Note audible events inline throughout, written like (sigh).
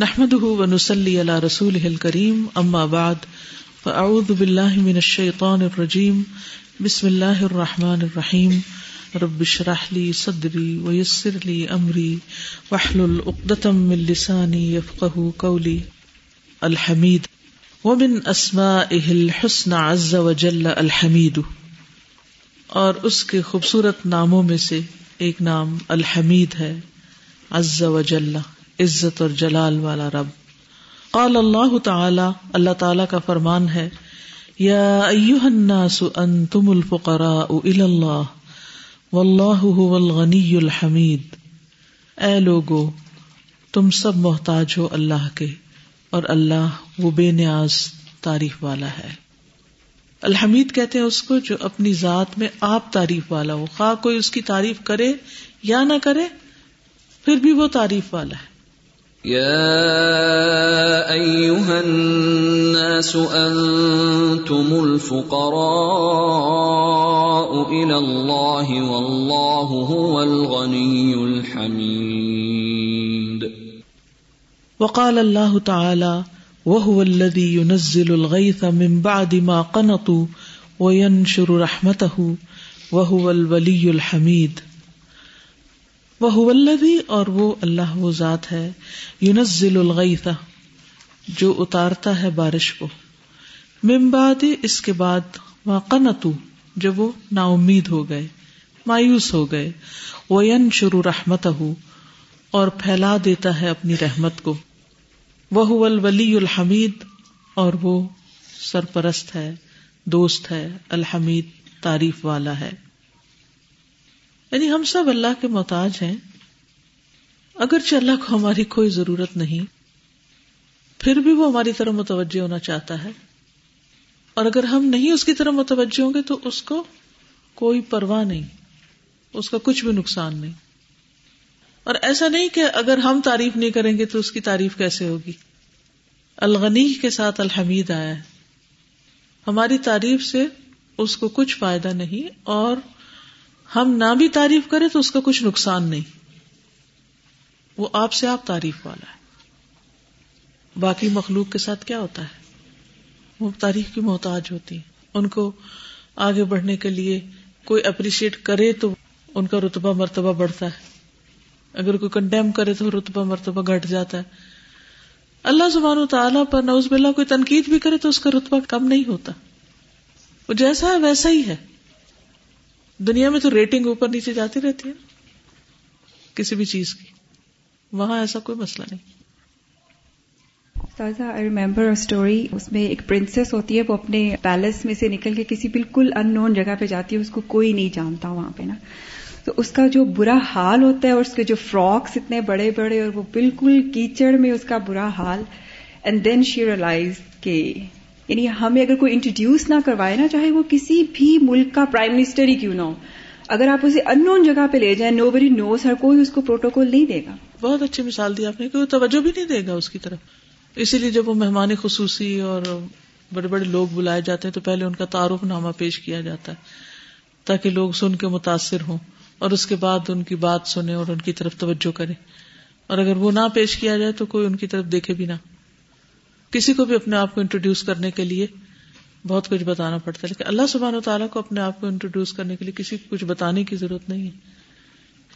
نحمده ونسلي على رسوله الكريم اما بعد فاعوذ بالله من الشيطان الرجيم، بسم الله الرحمن الرحيم، رب اشرح لي صدري ويسر لي امري واحلل عقدة من لساني يفقهوا قولي. الحميد. ومن اسمائه الحسنى عز وجل الحميد. اور اس کے خوبصورت ناموں میں سے ایک نام الحمید ہے، عز وجل. عزت اور جلال والا رب۔ قال اللہ تعالی اللہ تعالی کا فرمان ہے، یا ایوہ الناس انتم الفقراء الى اللہ، واللہ هو الغنی الحمید۔ اے لوگو، تم سب محتاج ہو اللہ کے، اور اللہ وہ بے نیاز تعریف والا ہے۔ الحمید کہتے ہیں اس کو جو اپنی ذات میں آپ تعریف والا ہو۔ خواہ کوئی اس کی تعریف کرے یا نہ کرے، پھر بھی وہ تعریف والا ہے۔ يا أيها الناس أنتم الفقراء إلى الله والله هو الغني الحميد. وقال الله تعالى وهو الذي ينزل الغيث من بعد ما قنطوا وينشر رحمته، وهو الولي الحميد. وہ ولدی اور وہ اللہ وہ ذات ہے یونزل الغیث، جو اتارتا ہے بارش کو۔ ممباد اس کے بعد قنتو، جب وہ نا امید ہو گئے، مایوس ہو گئے۔ وہ شروع رحمت ہو اور پھیلا دیتا ہے اپنی رحمت کو۔ وہ الولی الحمید، اور وہ سرپرست ہے، دوست ہے، الحمید، تعریف والا ہے۔ یعنی ہم سب اللہ کے محتاج ہیں۔ اگرچہ اللہ کو ہماری کوئی ضرورت نہیں، پھر بھی وہ ہماری طرح متوجہ ہونا چاہتا ہے۔ اور اگر ہم نہیں اس کی طرح متوجہ ہوں گے تو اس کو کوئی پرواہ نہیں، اس کا کچھ بھی نقصان نہیں۔ اور ایسا نہیں کہ اگر ہم تعریف نہیں کریں گے تو اس کی تعریف کیسے ہوگی؟ الغنی کے ساتھ الحمید آیا ہے۔ ہماری تعریف سے اس کو کچھ فائدہ نہیں اور ہم نہ بھی تعریف کریں تو اس کا کچھ نقصان نہیں۔ وہ آپ سے آپ تعریف والا ہے۔ باقی مخلوق کے ساتھ کیا ہوتا ہے؟ وہ تعریف کی محتاج ہوتی ان کو آگے بڑھنے کے لیے کوئی اپریشیٹ کرے تو ان کا رتبہ مرتبہ بڑھتا ہے۔ اگر کوئی کنڈیم کرے تو رتبہ مرتبہ گھٹ جاتا ہے۔ اللہ زبان و تعالیٰ پر نوز باللہ کوئی تنقید بھی کرے تو اس کا رتبہ کم نہیں ہوتا۔ وہ جیسا ہے ویسا ہی ہے۔ دنیا میں تو ریٹنگ اوپر نیچے جاتی رہتی ہے کسی بھی چیز کی۔ وہاں ایسا کوئی مسئلہ نہیں۔ تازہ آئی ریمبر اسٹوری اس میں ایک پرنسس ہوتی ہے، وہ اپنے پیلس میں سے نکل کے کسی بالکل ان نون جگہ پہ جاتی ہے، اس کو کوئی نہیں جانتا وہاں پہ نا۔ تو اس کا جو برا حال ہوتا ہے، اور اس کے جو فراکس اتنے بڑے بڑے، اور وہ بالکل کیچڑ میں اس کا برا حال اینڈ دین شی ریئلائز کہ یعنی ہمیں اگر کوئی انٹروڈیوس نہ کروائے نا، چاہے وہ کسی بھی ملک کا پرائم منسٹر ہی کیوں نہ ہو، اگر آپ اسے ان نون جگہ پہ لے جائیں نو بری نوز ہر، کوئی اس کو پروٹوکول نہیں دے گا۔ بہت اچھی مثال دی آپ نے کہ وہ توجہ بھی نہیں دے گا اس کی طرف۔ اسی لیے جب وہ مہمان خصوصی اور بڑے بڑے لوگ بلائے جاتے ہیں، تو پہلے ان کا تعارف نامہ پیش کیا جاتا ہے، تاکہ لوگ سن کے متاثر ہوں اور اس کے بعد ان کی بات سنیں اور ان کی طرف توجہ کرے اور اگر وہ نہ پیش کیا جائے، تو کوئی ان کی طرف دیکھے بھی نہ۔ کسی کو بھی اپنے آپ کو انٹروڈیوس کرنے کے لیے بہت کچھ بتانا پڑتا ہے۔ لیکن اللہ سبحان و تعالیٰ کو اپنے آپ کو انٹروڈیوس کرنے کے لیے کسی کو کچھ بتانے کی ضرورت نہیں ہے۔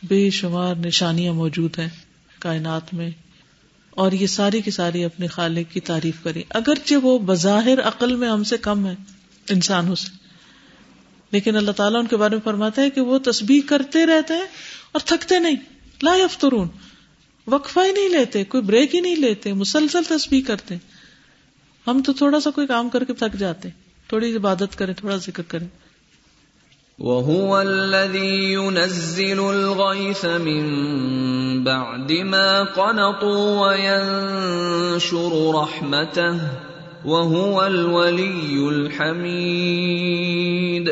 بے شمار نشانیاں موجود ہیں کائنات میں۔ اور یہ ساری کی ساری اپنے خالق کی تعریف کریں۔ اگرچہ وہ بظاہر عقل میں ہم سے کم ہے انسانوں سے لیکن اللہ تعالیٰ ان کے بارے میں فرماتا ہے کہ وہ تسبیح کرتے رہتے ہیں اور تھکتے نہیں۔ لا یفترون۔ وقفہ ہی نہیں لیتے، کوئی بریک ہی نہیں لیتے، مسلسل تسبیح کرتے ہم تو تھوڑا سا کوئی کام کر کے تھک جاتے تھوڑی عبادت کریں تھوڑا ذکر کریں۔ وهو الذي ينزل الغيث من بعد ما قنطوا وينشر رحمته وهو الولي الحميد۔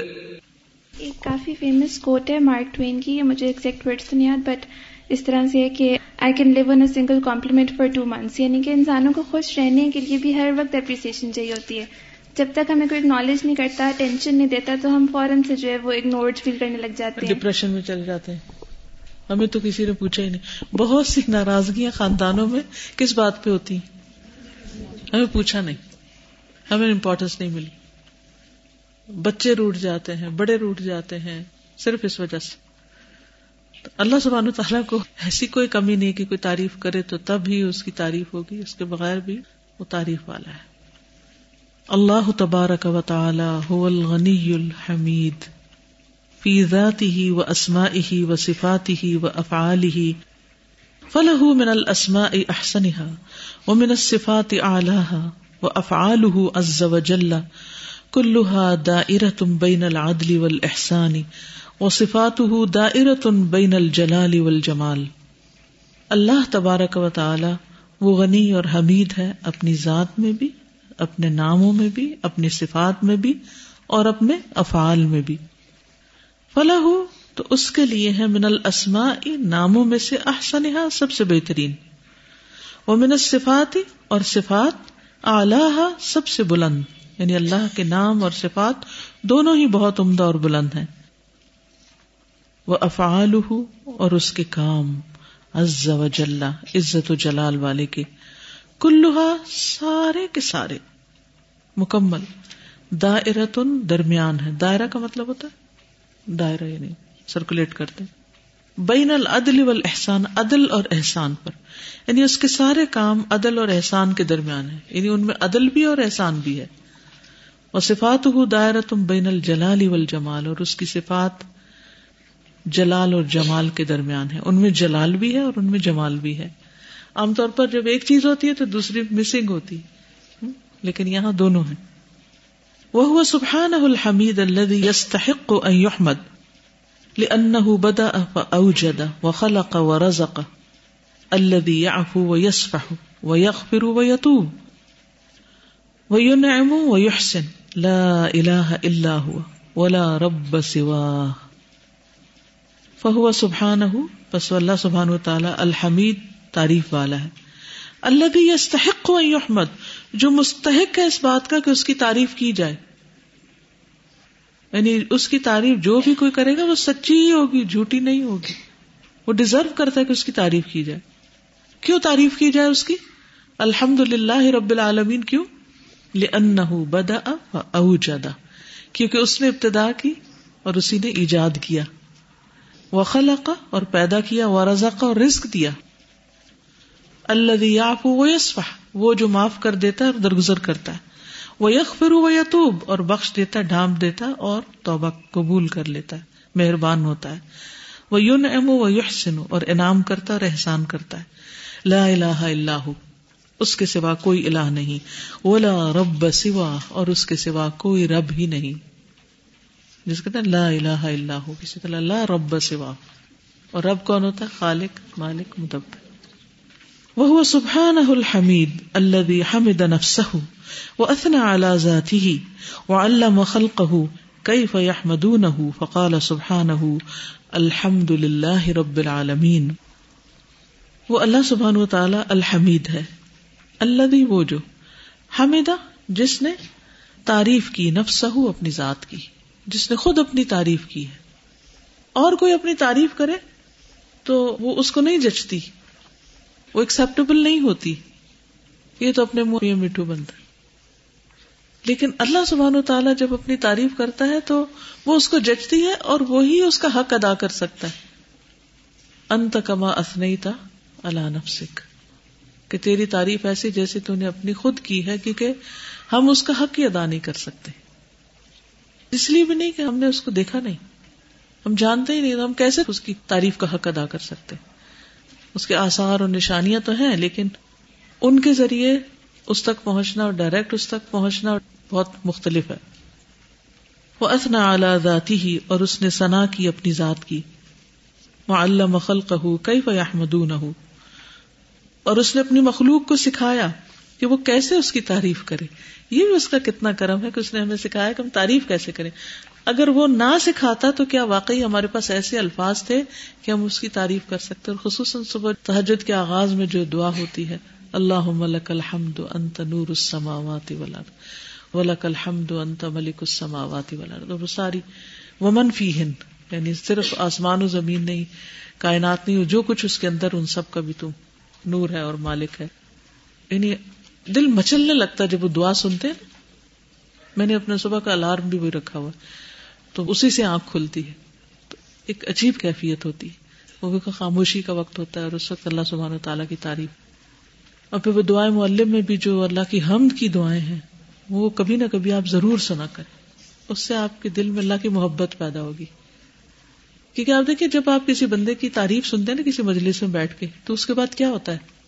ایک کافی فیمس کوٹ ہے مارک ٹوین کی مجھے ایکزیکٹ ورڈس تو نہیں یاد بٹ اس طرح سے کہ I can live a single compliment for two months یعنی کہ انسانوں کو خوش رہنے کے لیے بھی ہر وقت اپریسیشن چاہیے ہوتی ہے۔ جب تک ہمیں کوئی نالج نہیں کرتا ٹینشن نہیں دیتا، تو ہم فوراً سے جو ہے وہ اگنورڈ فیل کرنے لگ جاتے ہیں۔ ڈپریشن میں چل جاتے ہیں۔ ہمیں تو کسی نے پوچھا ہی نہیں۔ بہت سی ناراضگیاں خاندانوں میں کس بات پہ ہوتی ہیں؟ ہمیں پوچھا نہیں۔ ہمیں امپورٹینس نہیں ملی۔ بچے روٹ جاتے ہیں، بڑے روٹ جاتے ہیں، صرف اس وجہ سے۔ اللہ سبحان تعالیٰ کو ایسی کوئی کمی نہیں کہ کوئی تعریف کرے تو تب ہی اس کی تعریف ہوگی، اس کے بغیر بھی وہ تعریف والا ہے۔ اللہ تبارک و تعالی هو الغنی الحمید۔ فی ذاته و اسمائه و صفاته و افعاله فله من الاسماء احسنها ومن الصفات اعلاها وافعاله عز وجل كلها دائرة بين العدل والاحسان۔ وصفاته دائرة بين الجلال والجمال۔ اللہ تبارک و تعالی وہ غنی اور حمید ہے اپنی ذات میں بھی، اپنے ناموں میں بھی، اپنی صفات میں بھی اور اپنے افعال میں بھی۔ فلاح تو اس کے لیے ہے من السما ناموں میں سے احسن سب سے بہترین۔ وہ من صفات اور صفات اعلی سب سے بلند۔ یعنی اللہ کے نام اور صفات دونوں ہی بہت عمدہ اور بلند ہیں۔ وہ افعال اور اس کے کام، عز و جل، عزت و جلال والے کے کلوہا سارے کے سارے، مکمل، دائرتن درمیان ہے۔ دائرہ کا مطلب ہوتا ہے؟ دائرہ یعنی سرکولیٹ کرتے۔ بین العدل والاحسان، عدل اور احسان پر۔ یعنی اس کے سارے کام عدل اور احسان کے درمیان ہے یعنی ان میں عدل بھی اور احسان بھی ہے۔ اور صفات ہو دائرہ تم بین الجلال والجمال اور اس کی صفات جلال اور جمال کے درمیان ہے۔ ان میں جلال بھی ہے اور ان میں جمال بھی ہے۔ عام طور پر جب ایک چیز ہوتی ہے تو دوسری مسنگ ہوتی لیکن یہاں دونوں ہیں۔ وہ سبحان الحمید الذي يستحق ان يحمد لانه بدا فاوجد وخلق ورزق، الذي يعفو ويصفح ويغفر ويتوب، وينعم ويحسن، لا اله الا هو، ولا رب سواه۔ فهو سبحانه پس اللہ سبحانہ وتعالی الحمید تعریف والا ہے۔ اللہ بھی یستحق یحمد، جو مستحق ہے اس بات کا کہ اس کی تعریف کی جائے۔ یعنی اس کی تعریف جو بھی کوئی کرے گا وہ سچی ہی ہوگی، جھوٹی نہیں ہوگی۔ وہ ڈیزرو کرتا ہے کہ اس کی تعریف کی جائے۔ کیوں تعریف کی جائے اس کی؟ الحمد للہ رب العالمین کیوں؟ بدا اوجدا کیونکہ اس نے ابتدا کی اور اسی نے ایجاد کیا۔ وہ خلق اور پیدا کیا وہ رزق اور رزق دیا۔ اللہ یاف وہ یسفح وہ جو معاف کر دیتا ہے اور درگزر کرتا ہے۔ وہ یک پھر یتوب اور بخش دیتا ہے، ڈھانپ دیتا ہے اور توبہ قبول کر لیتا ہے، مہربان ہوتا ہے۔ وہ یون ام و یحسن اور انعام کرتا اور احسان کرتا ہے۔ لا الہ الا ہو اس کے سوا کوئی الہ نہیں۔ ولا رب سوا اور اس کے سوا کوئی رب ہی نہیں۔ جس کہتے ہیں لا الہ الا ہو، کسی طرح لا رب سوا۔ اور رب کون ہوتا ہے؟ خالق، مالک، مدبر۔ وہ سبحان الحمید اللہ حمد نفسه واثنى على ذاته وعلم خلقه كيف يحمدونه فقال سبحانه الحمد لله رب العالمین۔ وہ اللہ سبحان و تعالی الحمید ہے۔ اللہ وہ جو حمدہ، جس نے تعریف کی، نفسہ، اپنی ذات کی۔ جس نے خود اپنی تعریف کی ہے۔ اور کوئی اپنی تعریف کرے تو وہ اس کو نہیں جچتی۔ وہ ایکسپٹیبل نہیں ہوتی۔ یہ تو اپنے منہ میٹھو بنتا لیکن اللہ سبحان و تعالیٰ جب اپنی تعریف کرتا ہے تو وہ اس کو جچتی ہے اور وہی اس کا حق ادا کر سکتا ہے۔ انت کما تھا اللہ نفسک۔ کہ تیری تعریف ایسی جیسے تو نے اپنی خود کی ہے کیونکہ ہم اس کا حق ہی ادا نہیں کر سکتے۔ اس لیے بھی نہیں کہ ہم نے اس کو دیکھا نہیں۔ ہم جانتے ہی نہیں ہم کیسے اس کی تعریف کا حق ادا کر سکتے اس کے آسار اور نشانیاں تو ہیں، لیکن ان کے ذریعے اس تک پہنچنا اور ڈائریکٹ اس تک پہنچنا بہت مختلف ہے۔ وہ اصنا اعلی ذاتی ہی اور اس نے سنا کی، اپنی ذات کی۔ وہ اللہ مخل کہ کئی فیاحمد نہ اور اس نے اپنی مخلوق کو سکھایا۔ کہ وہ کیسے اس کی تعریف کرے؟ یہ بھی اس کا کتنا کرم ہے کہ اس نے ہمیں سکھایا کہ ہم تعریف کیسے کریں۔ اگر وہ نہ سکھاتا تو کیا واقعی ہمارے پاس ایسے الفاظ تھے کہ ہم اس کی تعریف کر سکتے اور خصوصاً صبح تحجد کے آغاز میں جو دعا ہوتی ہے اللہ ملک الحمد انت نور السماوات والارض، ولک الحمد انت ملک السماوات والارض۔ اور ساری ومن فیہن یعنی صرف آسمان و زمین نہیں، کائنات نہیں، جو کچھ اس کے اندر، ان سب کا بھی تو نور ہے اور مالک ہے۔ یعنی دل مچلنے لگتا ہے جب وہ دعا سنتے ہیں۔ میں نے اپنے صبح کا الارم بھی وہی رکھا ہوا۔ تو اسی سے آنکھ کھلتی ہے۔ تو ایک عجیب کیفیت ہوتی ہے۔ وہ بھی خاموشی کا وقت ہوتا ہے اور اس وقت اللہ سبحانہ تعالیٰ کی تعریف۔ اور پھر وہ دعائیں معلم میں بھی جو اللہ کی حمد کی دعائیں ہیں، وہ کبھی نہ کبھی آپ ضرور سنا کریں۔ اس سے آپ کے دل میں اللہ کی محبت پیدا ہوگی۔ کیونکہ آپ دیکھیں، جب آپ کسی بندے کی تعریف سنتے ہیں نا، کسی مجلس میں بیٹھ کے، تو اس کے بعد کیا ہوتا ہے؟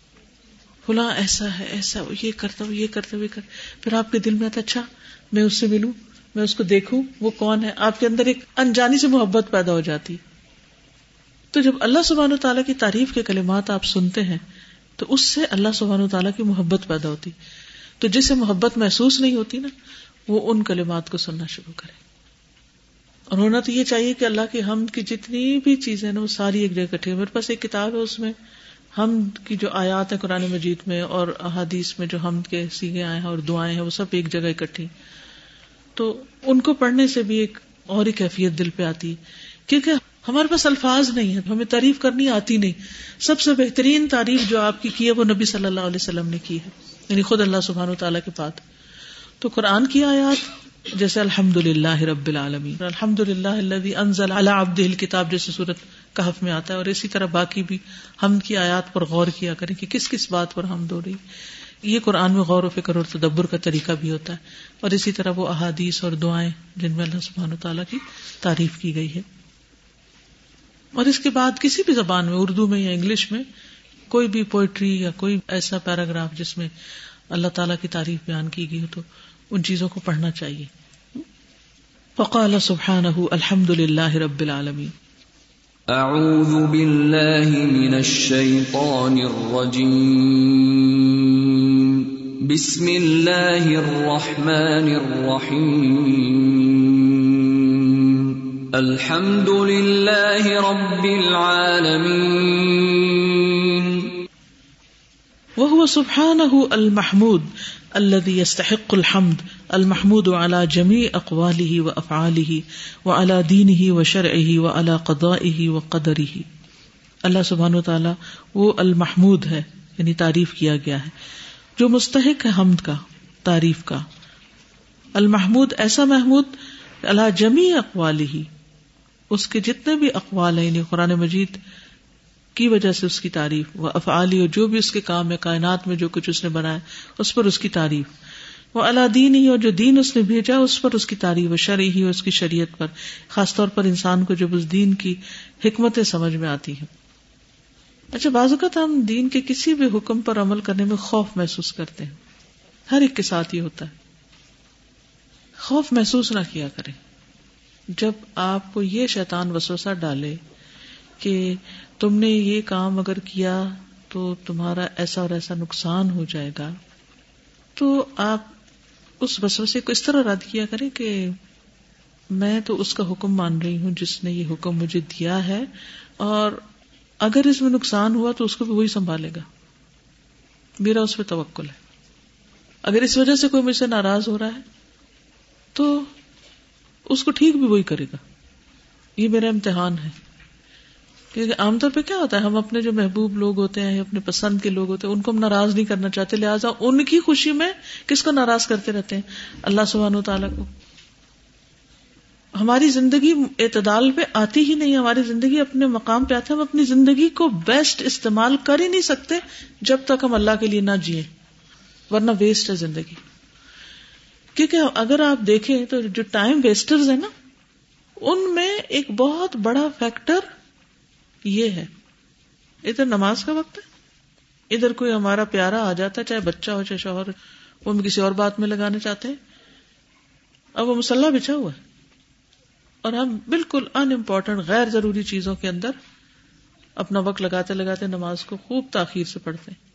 فلاں ایسا ہے، ایسا، یہ کرتا ہوں، یہ کرتا ہوں، یہ کر پھر آپ کے دل میں آتا اچھا میں اس سے ملوں، میں اس کو دیکھوں، وہ کون ہے؟ آپ کے اندر ایک انجانی سے محبت پیدا ہو جاتی۔ تو جب اللہ سبحان و تعالیٰ کی تعریف کے کلمات آپ سنتے ہیں، تو اس سے اللہ سبحان و تعالیٰ کی محبت پیدا ہوتی۔ تو جسے محبت محسوس نہیں ہوتی نا، وہ ان کلمات کو سننا شروع کرے۔ اور ہونا تو یہ چاہیے کہ اللہ کی ہم کی جتنی بھی چیزیں نا، وہ ساری ایک جگہ کٹھی میرے پاس ایک کتاب ہے، اس میں ہم کی جو آیات ہیں قرآن مجید میں اور احادیث میں جو ہم کے سیگے آئے ہیں اور دعائیں ہیں، وہ سب ایک جگہ اکٹھی۔ تو ان کو پڑھنے سے بھی ایک اور ہی کیفیت دل پہ آتی۔ ہے کیونکہ ہمارے پاس الفاظ نہیں ہے ہمیں تعریف کرنی آتی نہیں۔ سب سے بہترین تعریف جو آپ کی کی ہے وہ نبی صلی اللہ علیہ وسلم نے کی ہے۔ یعنی خود اللہ سبحان و تعالیٰ کے پاس تو قرآن کی آیات، جیسے الحمد للہ رب العالمین۔ الحمد للہ انزل عبد الکتاب، جیسے صورت کہف میں آتا ہے اور اسی طرح باقی بھی ہم کی آیات پر غور کیا کریں کہ کس کس بات پر ہم دو رہی یہ قرآن میں غور و فکر اور تدبر کا طریقہ بھی ہوتا ہے اور اسی طرح وہ احادیث اور دعائیں جن میں اللہ سبحان و تعالیٰ کی تعریف کی گئی ہے۔ اور اس کے بعد کسی بھی زبان میں، اردو میں یا انگلش میں، کوئی بھی پوئٹری یا کوئی ایسا پیراگراف جس میں اللہ تعالیٰ کی تعریف بیان کی گئی ہو تو ان چیزوں کو پڑھنا چاہیے۔ فقال سبحانہ الحمد للہ رب العالمین۔ اعوذ باللہ من الشیطان الرجیم بسم اللہ الرحمن الرحیم الحمد للہ رب العالمین وهو سبحانه المحمود. الذي يستحق الحمد المحمود على جميع اقواله وافعاله وعلى دينه وشرعه وعلى قضائه وقدره. اللہ سبحانہ تعالی وہ المحمود ہے یعنی تعریف کیا گیا ہے، جو مستحق ہے حمد کا، تعریف کا۔ المحمود ایسا محمود اللہ جمی اقوالی اس کے جتنے بھی اقوال ہیں یعنی قرآن مجید کی وجہ سے اس کی تعریف، وہ افعالی اور جو بھی اس کے کام ہے، کائنات میں جو کچھ اس نے بنایا، اس پر اس کی تعریف۔ وہ اللہ دین ہی اور جو دین اس نے بھیجا، اس پر اس کی تعریف و شرعی ہی اس کی شریعت پر۔ خاص طور پر انسان کو جب اس دین کی حکمتیں سمجھ میں آتی ہیں۔ اچھا بعض اوقات ہم دین کے کسی بھی حکم پر عمل کرنے میں خوف محسوس کرتے ہیں۔ ہر ایک کے ساتھ یہ ہوتا ہے۔ خوف محسوس نہ کیا کریں۔ جب آپ کو یہ شیطان وسوسہ ڈالے کہ تم نے یہ کام اگر کیا تو تمہارا ایسا اور ایسا نقصان ہو جائے گا۔ تو آپ اس وسوسے کو اس طرح رد کیا کریں کہ میں تو اس کا حکم مان رہی ہوں جس نے یہ حکم مجھے دیا ہے اور اگر اس میں نقصان ہوا تو اس کو بھی وہی سنبھالے گا۔ میرا اس پہ توکل ہے۔ اگر اس وجہ سے کوئی مجھ سے ناراض ہو رہا ہے تو اس کو ٹھیک بھی وہی کرے گا۔ یہ میرا امتحان ہے۔ کیونکہ عام طور پہ کیا ہوتا ہے، ہم اپنے جو محبوب لوگ ہوتے ہیں اپنے پسند کے لوگ ہوتے ہیں، ان کو ہم ناراض نہیں کرنا چاہتے، لہٰذا ان کی خوشی میں کس کو ناراض کرتے رہتے ہیں؟ اللہ سبحانہ تعالیٰ کو۔ ہماری زندگی اعتدال پہ آتی ہی نہیں، ہماری زندگی اپنے مقام پہ آتے ہم اپنی زندگی کو بیسٹ استعمال کر ہی نہیں سکتے جب تک ہم اللہ کے لیے نہ جیے ورنہ ویسٹ ہے زندگی۔ کیونکہ اگر آپ دیکھیں تو جو ٹائم ویسٹرز ہیں نا، ان میں ایک بہت بڑا فیکٹر یہ ہے۔ ادھر نماز کا وقت ہے۔ ادھر کوئی ہمارا پیارا آ جاتا ہے، چاہے بچہ ہو، چاہے شوہر، وہ ہم کسی اور بات میں لگانے چاہتے ہیں۔ اب وہ مسلح بچھا ہوا ہے۔ اور ہم بالکل ان امپورٹنٹ غیر ضروری چیزوں کے اندر اپنا وقت لگاتے لگاتے نماز کو خوب تاخیر سے پڑھتے ہیں۔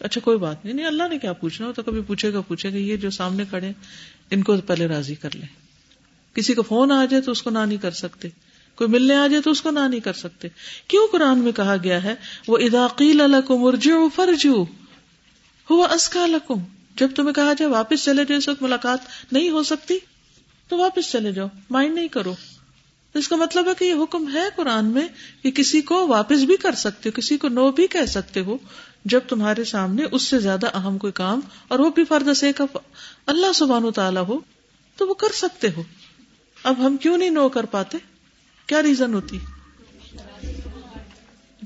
اچھا کوئی بات نہیں۔ نہیں، اللہ نے کیا پوچھنا؟ ہو تو کبھی پوچھے گا پوچھے گا۔ یہ جو سامنے کھڑے ان کو پہلے راضی کر لیں۔ کسی کا فون آ جائے تو اس کو نہ نہیں کر سکتے۔ کوئی ملنے آ جائے تو اس کو نہ نہیں کر سکتے۔ کیوں قرآن میں کہا گیا ہے؟ وہ اداقیل الکم ارجو فرجو، ہوا اسکا لکم۔ جب تمہیں کہا جائے واپس چلے جائے اس وقت ملاقات نہیں ہو سکتی، تو واپس چلے جاؤ، مائنڈ نہیں کرو۔ اس کا مطلب ہے کہ یہ حکم ہے قرآن میں کہ کسی کو واپس بھی کر سکتے ہو، کسی کو نو بھی کہہ سکتے ہو، جب تمہارے سامنے اس سے زیادہ اہم کوئی کام اور وہ بھی فرد سے اللہ سبحان و تعالیٰ ہو، تو وہ کر سکتے ہو۔ اب ہم کیوں نہیں نو کر پاتے؟ کیا ریزن ہوتی؟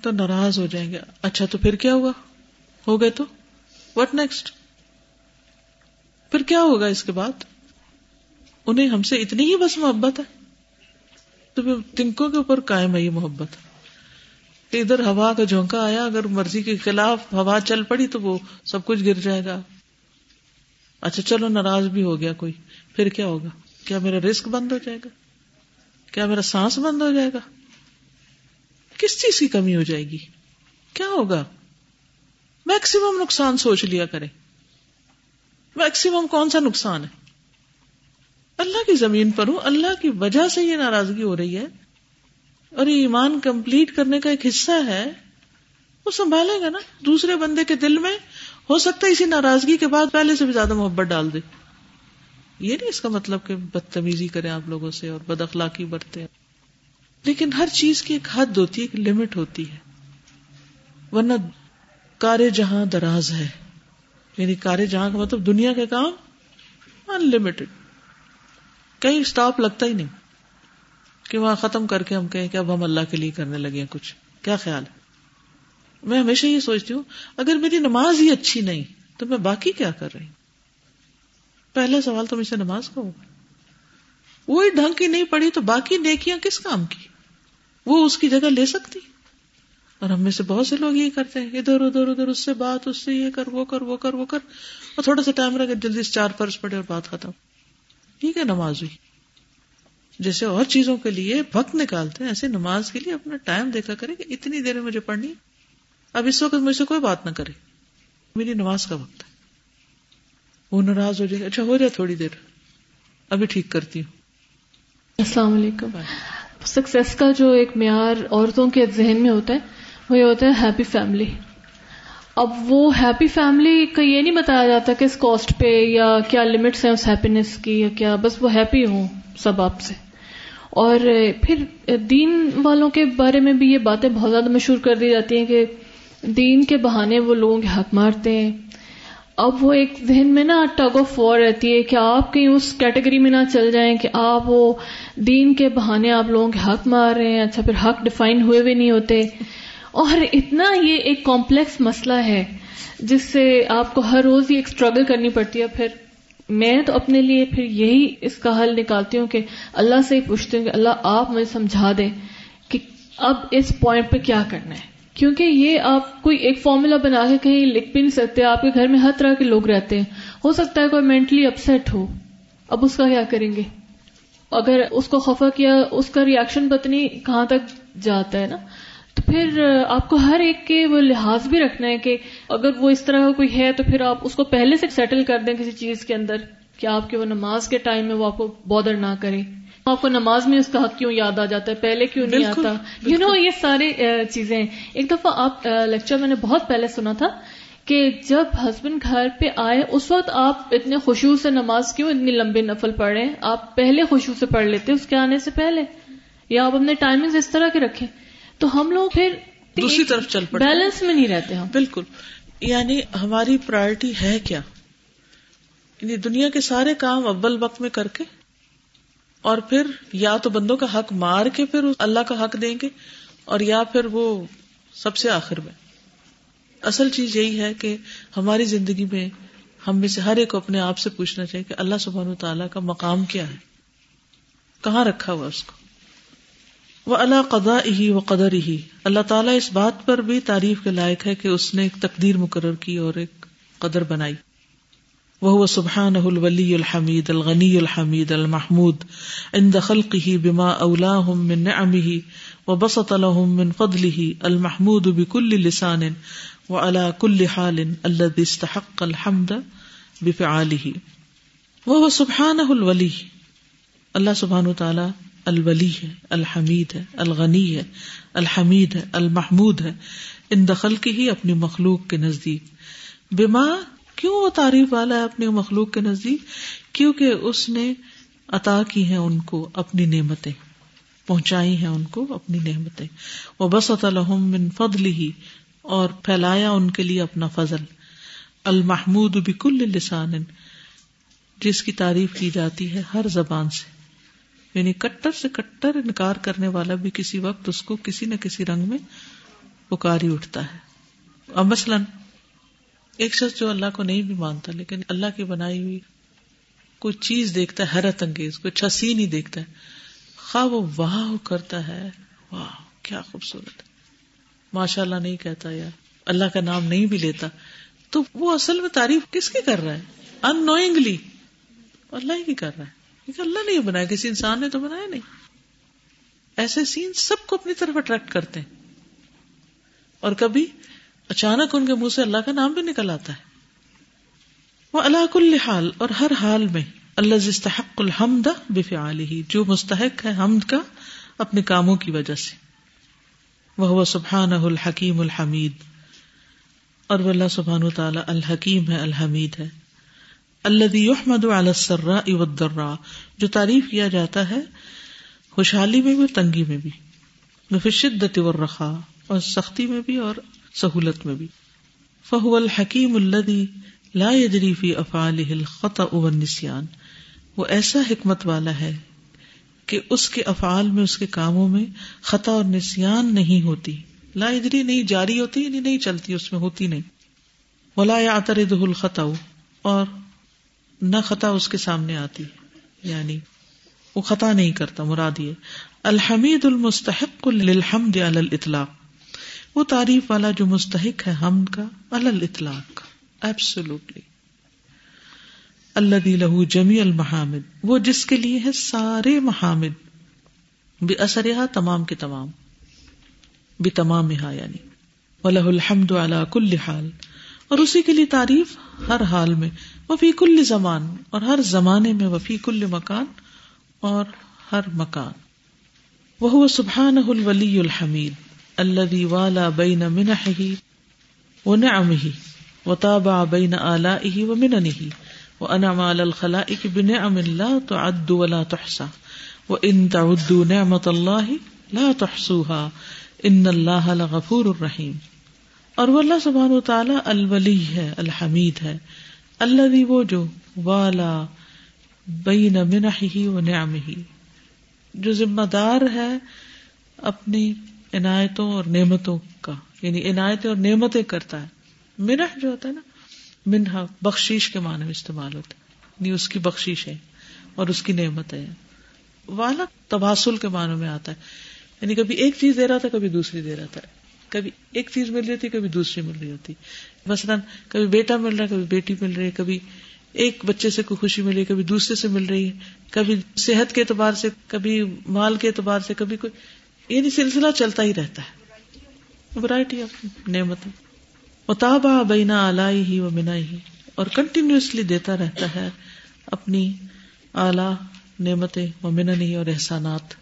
تو ناراض ہو جائیں گے۔ اچھا تو پھر کیا ہوا؟ ہو گئے تو؟ وٹ نیکسٹ پھر کیا ہوگا اس کے بعد؟ انہیں ہم سے اتنی ہی بس محبت ہے۔ تو پھر تنکوں کے اوپر قائم ہے یہ محبت۔ کہ ادھر ہوا کا جھونکا آیا، اگر مرضی کے خلاف ہوا چل پڑی تو وہ سب کچھ گر جائے گا۔ اچھا چلو ناراض بھی ہو گیا کوئی۔ پھر کیا ہوگا؟ کیا میرا رسک بند ہو جائے گا؟ کیا میرا سانس بند ہو جائے گا؟ کس چیز کی کمی ہو جائے گی؟ کیا ہوگا؟ میکسیمم نقصان سوچ لیا کرے۔ میکسیمم کون سا نقصان ہے؟ اللہ کی زمین پر ہوں۔ اللہ کی وجہ سے یہ ناراضگی ہو رہی ہے۔ اور یہ ایمان کمپلیٹ کرنے کا ایک حصہ ہے۔ وہ سنبھالے گا نا۔ دوسرے بندے کے دل میں ہو سکتا ہے اسی ناراضگی کے بعد پہلے سے بھی زیادہ محبت ڈال دے۔ یہ نہیں اس کا مطلب کہ بدتمیزی کریں آپ لوگوں سے اور بد اخلاقی برتے لیکن ہر چیز کی ایک حد ہوتی ہے، ایک لمٹ ہوتی ہے۔ ورنہ کار جہاں دراز ہے۔ یعنی کار جہاں کا مطلب دنیا کے کام ان لمیٹڈ کہیں اسٹاپ لگتا ہی نہیں کہ وہاں ختم کر کے ہم کہیں کہ اب ہم اللہ کے لیے کرنے لگے ہیں کچھ۔ کیا خیال ہے؟ میں ہمیشہ یہ سوچتی ہوں، اگر میری نماز ہی اچھی نہیں تو میں باقی کیا کر رہی ہوں؟ پہلا سوال تو مجھ سے نماز کا ہوگا وہی ڈھنگ کی نہیں پڑی تو باقی نیکیاں کس کام کی؟ وہ اس کی جگہ لے سکتی۔ اور ہم میں سے بہت سے لوگ یہ کرتے ہیں، ادھر ادھر ادھر، اس سے بات، اس سے یہ کر، وہ کر وہ کر وہ کر۔ اور تھوڑا سا ٹائم رہے جلدی سے چار فرض پڑے اور بات ختم۔ ٹھیک ہے، نماز ہوئی۔ جیسے اور چیزوں کے لیے وقت نکالتے ہیں، ایسے نماز کے لیے اپنا ٹائم دیکھا کرے کہ اتنی دیر میں مجھے پڑھنی۔ اب اس وقت مجھ سے کوئی بات نہ کرے۔ میری نماز کا وقت ہے۔ وہ ناراض ہو جائے اچھا ہو جائے تھوڑی دیر۔ ابھی ٹھیک کرتی ہوں۔ السلام علیکم۔ سکسیس کا جو ایک معیار عورتوں کے ذہن میں ہوتا ہے وہ یہ ہوتا ہے ہیپی فیملی اب وہ ہیپی فیملی کا یہ نہیں بتایا جاتا کہ اس کاسٹ پہ یا کیا لمٹس ہیں اس ہیپینس کی یا کیا بس وہ ہیپی ہوں سب آپ سے۔ اور پھر دین والوں کے بارے میں بھی یہ باتیں بہت زیادہ مشہور کر دی جاتی ہیں کہ دین کے بہانے وہ لوگوں کے حق مارتے ہیں۔ اب وہ ایک ذہن میں نا ٹگ آف وار رہتی ہے کہ آپ کہیں اس کیٹیگری میں نہ چل جائیں کہ آپ وہ دین کے بہانے آپ لوگوں کے حق مار رہے ہیں اچھا پھر حق ڈیفائن ہوئے بھی نہیں ہوتے۔ اور اتنا یہ ایک کمپلیکس مسئلہ ہے جس سے آپ کو ہر روز ہی ایک اسٹرگل کرنی پڑتی ہے۔ پھر میں تو اپنے لیے پھر یہی اس کا حل نکالتی ہوں کہ اللہ سے ہی پوچھتی ہوں کہ اللہ آپ مجھے سمجھا دیں کہ اب اس پوائنٹ پہ کیا کرنا ہے۔ کیونکہ یہ آپ کوئی ایک فارمولا بنا کے کہیں لکھ بھی نہیں سکتے، آپ کے گھر میں ہر طرح کے لوگ رہتے ہیں۔ ہو سکتا ہے کوئی مینٹلی اپسٹ ہو۔ اب اس کا کیا کریں گے؟ اگر اس کو خفا کیا، اس کا ریئیکشن پتنی کہاں تک جاتا ہے نا؟ تو پھر آپ کو ہر ایک کے وہ لحاظ بھی رکھنا ہے کہ اگر وہ اس طرح کا کوئی ہے تو پھر آپ اس کو پہلے سے سیٹل کر دیں کسی چیز کے اندر کہ آپ کے وہ نماز کے ٹائم میں وہ آپ کو بادر نہ کرے۔ آپ کو نماز میں اس کا حق کیوں یاد آ جاتا ہے؟ پہلے کیوں نہیں آتا؟ یو نو یہ سارے چیزیں۔ ایک دفعہ آپ لیکچر میں نے بہت پہلے سنا تھا کہ جب ہسبینڈ گھر پہ آئے اس وقت آپ اتنے خوشبو سے نماز کیوں اتنی لمبی نفل پڑھے آپ پہلے خوشبو سے پڑھ لیتے اس کے آنے سے پہلے؟ یا آپ اپنے ٹائمنگ اس طرح کے رکھیں؟ تو ہم لوگ پھر دوسری طرف چل پڑے بیلنس میں نہیں رہتے ہم۔ بالکل۔ یعنی ہماری پرائرٹی ہے کیا؟ یعنی دنیا کے سارے کام اول وقت میں کر کے اور پھر یا تو بندوں کا حق مار کے پھر اللہ کا حق دیں گے اور یا پھر وہ سب سے آخر میں۔ اصل چیز یہی ہے کہ ہماری زندگی میں ہم میں سے ہر ایک کو اپنے آپ سے پوچھنا چاہیے کہ اللہ سبحان تعالیٰ کا مقام کیا ہے؟ کہاں رکھا ہوا اس کو؟ وہ اللہ قدا ہی و قدر ہی اللہ تعالیٰ اس بات پر بھی تعریف کے لائق ہے کہ اس نے ایک تقدیر مقرر کی اور ایک قدر بنائی۔ وہ سبحان الولی الحمید الغنی الحمید المحمود ان دخل کی بما اولا من نعمه وبسط لهم من فضله المحمود بكل لسان وعلى كل حال الذي استحق الحمد بفعاله. وهو سبحانه الولی اللہ سبحانہ تعالی الولی ہے، الحمید ہے، الغنی ہے، الحمید ہے، المحمود ہے ان دخل کی ہی اپنی مخلوق کے نزدیک. بیما کیوں وہ تعریف والا ہے اپنی مخلوق کے نزدیک؟ کیونکہ اس نے عطا کی ہیں ان کو اپنی نعمتیں، پہنچائی ہیں ان کو اپنی نعمتیں۔ وہ بس من فضل ہی اور پھیلایا ان کے لیے اپنا فضل۔ المحمود بکل لسان، جس کی تعریف کی جاتی ہے ہر زبان سے۔ یعنی کٹر سے کٹر انکار کرنے والا بھی کسی وقت اس کو کسی نہ کسی رنگ میں پکاری اٹھتا ہے۔ اب مثلاً ایک شخص جو اللہ کو نہیں بھی مانتا، لیکن اللہ کی بنائی ہوئی کوئی چیز دیکھتا ہے، حیرت انگیز، کوئی اچھا سی نہیں دیکھتا ہے۔ خواہ وہ واہ کرتا ہے، واہ، کیا خوبصورت۔ ماشاء اللہ نہیں کہتا یار، اللہ کا نام نہیں بھی لیتا۔ تو وہ اصل میں تعریف کس کی کر رہا ہے؟ ان نوئنگلی اللہ ہی کی کر رہا ہے۔ کیونکہ اللہ نے بنایا، کسی انسان نے تو بنایا نہیں۔ ایسے سین سب کو اپنی طرف اٹریکٹ کرتے ہیں۔ اور کبھی اچانک ان کے منہ سے اللہ کا نام بھی نکل آتا ہے۔ وہ اللہ کل حال اور ہر حال میں اللہ استحق الحمد بفعاله، جو مستحق ہے حمد کا اپنے کاموں کی وجہ سے۔ وہ سبحان الحکیم الحمید۔ اور وہ اللہ سبحان و تعالی الحکیم ہے، الحمید ہے۔ اللہ یحمد علی السراء والضراء، جو تعریف کیا جاتا ہے خوشحالی میں بھی تنگی میں بھی۔ فی شدت والرخاء، اور سختی میں بھی اور سہولت میں بھی۔ فہو الحکیم الدی لا يجري في افعاله الخطا وہ ایسا حکمت والا ہے کہ اس کے افعال میں، اس کے کاموں میں خطا اور نسیان نہیں ہوتی۔ لا اجری نہیں، جاری ہوتی یعنی نہیں چلتی، اس میں ہوتی نہیں۔ ولا يعترضه الخطا اور نہ خطا اس کے سامنے آتی۔ یعنی وہ خطا نہیں کرتا، مراد یہ۔ الحمید المستحق للحمد علی الاطلاق۔ وہ تعریف والا جو مستحق ہے حمد کا الل اطلاق ایبسلوٹلی اللہ لہو جمی المحامد، وہ جس کے لیے ہے سارے محامد بے اثر تمام کے تمام بھی تمام یعنی ولہ الحمد اللہ کل حال۔ اور اسی کے لیے تعریف ہر حال میں، وفی کل زمان، اور ہر زمانے میں وفی کل مکان، اور ہر مکان۔ وہ سبحان الولی الحمید۔ الذي والا بين منحه ونعمه وتابع بين آلائه ومننه وأنعم على الخلائق بنعم لا تعد ولا تحصى وإن تعدوا نعمة الله لا تحصوها إن الله لغفور الرحيم اور وہ اللہ سبحانہ و تعالیٰ الولی ہے، الحمید ہے اللہ وہ جو والا بین منحه و نعمه جو ذمہ دار ہے اپنی عنایتوں اور نعمتوں کا یعنی عنایتیں اور نعمتیں کرتا ہے۔ منح جو ہوتا ہے نا منہا بخشیش کے معنی میں استعمال ہوتا ہے۔ یعنی اس کی بخشیش ہے اور اس کی نعمت ہے۔ والا تباسل کے معنی میں آتا ہے۔ یعنی کبھی ایک چیز دے رہا تھا، کبھی دوسری دے رہا تھا۔ کبھی ایک چیز مل رہی تھی کبھی دوسری مل رہی ہوتی۔ مثلاً کبھی بیٹا مل رہا ہے کبھی بیٹی مل رہی ہے کبھی ایک بچے سے کوئی خوشی ملی، کبھی دوسرے سے مل رہی ہے کبھی صحت کے اعتبار سے، کبھی مال کے اعتبار سے، کبھی کوئی یعنی سلسلہ چلتا ہی رہتا ہے۔ ورائٹی آف نعمت۔ اتابا بینا آلائی ہی و منا ہی اور کنٹینیوسلی دیتا رہتا ہے اپنی اعلی، نعمتیں، و مننی اور احسانات۔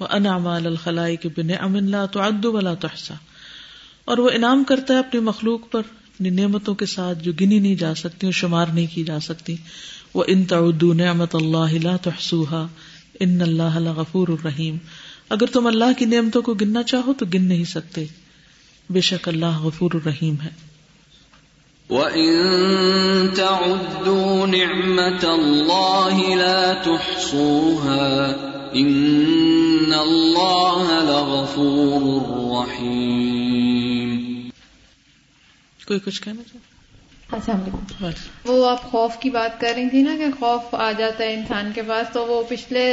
وہ انعام الخلائی کے بن امن لا تو ادو ولا تحسا اور وہ انعام کرتا ہے اپنی مخلوق پر، اپنی نعمتوں کے ساتھ جو گنی نہیں جا سکتی، اور شمار نہیں کی جا سکتی۔ وہ ان تعدو نعمت اللہ لا تحسوها ان اللہ غفور الرحیم۔ اگر تم اللہ کی نعمتوں کو گننا چاہو تو گن نہیں سکتے۔ بے شک اللہ غفور الرحیم ہے۔ وَإِن تَعُدُّوا نِعْمَةَ اللَّهِ لَا تُحْصُوهَا إِنَّ اللَّهَ لَغَفُورٌ رَحِيمٌ۔ کوئی کچھ کہنا چاہتا السلام علیکم۔ وہ آپ خوف کی بات کر رہی تھی نا کہ خوف آ جاتا ہے انسان کے پاس، تو وہ پچھلے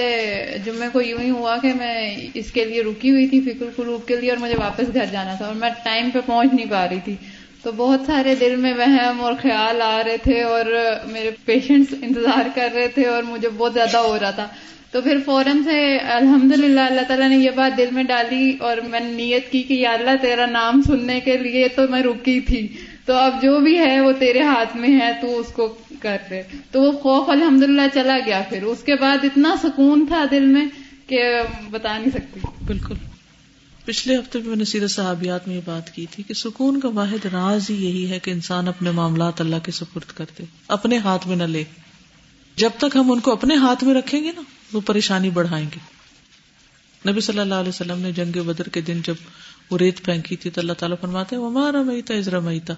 جمعے کو یوں ہی ہوا کہ میں اس کے لیے رکی ہوئی تھی فکر قلوب کے لیے اور مجھے واپس گھر جانا تھا اور میں ٹائم پہ پہنچ نہیں پا رہی تھی۔ تو بہت سارے دل میں وہم اور خیال آ رہے تھے اور میرے پیشنٹس انتظار کر رہے تھے اور مجھے بہت زیادہ ہو رہا تھا۔ تو پھر فوراً سے الحمد للہ اللہ تعالیٰ نے یہ بات دل میں ڈالی اور میں نے نیت کی کہ یا اللہ تیرا نام سننے کے لیے تو میں رکی تھی۔ تو اب جو بھی ہے وہ تیرے ہاتھ میں ہے، تو اس کو کر رہے تو وہ خوف الحمد چلا گیا پھر۔ اس کے بعد اتنا سکون تھا دل میں کہ بتا نہیں سکتی۔ بالکل۔ پچھلے ہفتے میں نے سیرت صحابیات میں یہ بات کی تھی کہ سکون کا واحد راز ہی یہی ہے کہ انسان اپنے معاملات اللہ کے سپرد کرتے اپنے ہاتھ میں نہ لے۔ جب تک ہم ان کو اپنے ہاتھ میں رکھیں گے نا، وہ پریشانی بڑھائیں گے۔ نبی صلی اللہ علیہ وسلم نے جنگ بدر کے دن جب وہ ریت پھینکی تھی تو اللہ تعالیٰ فرماتے وہ رمیتا از رمیتا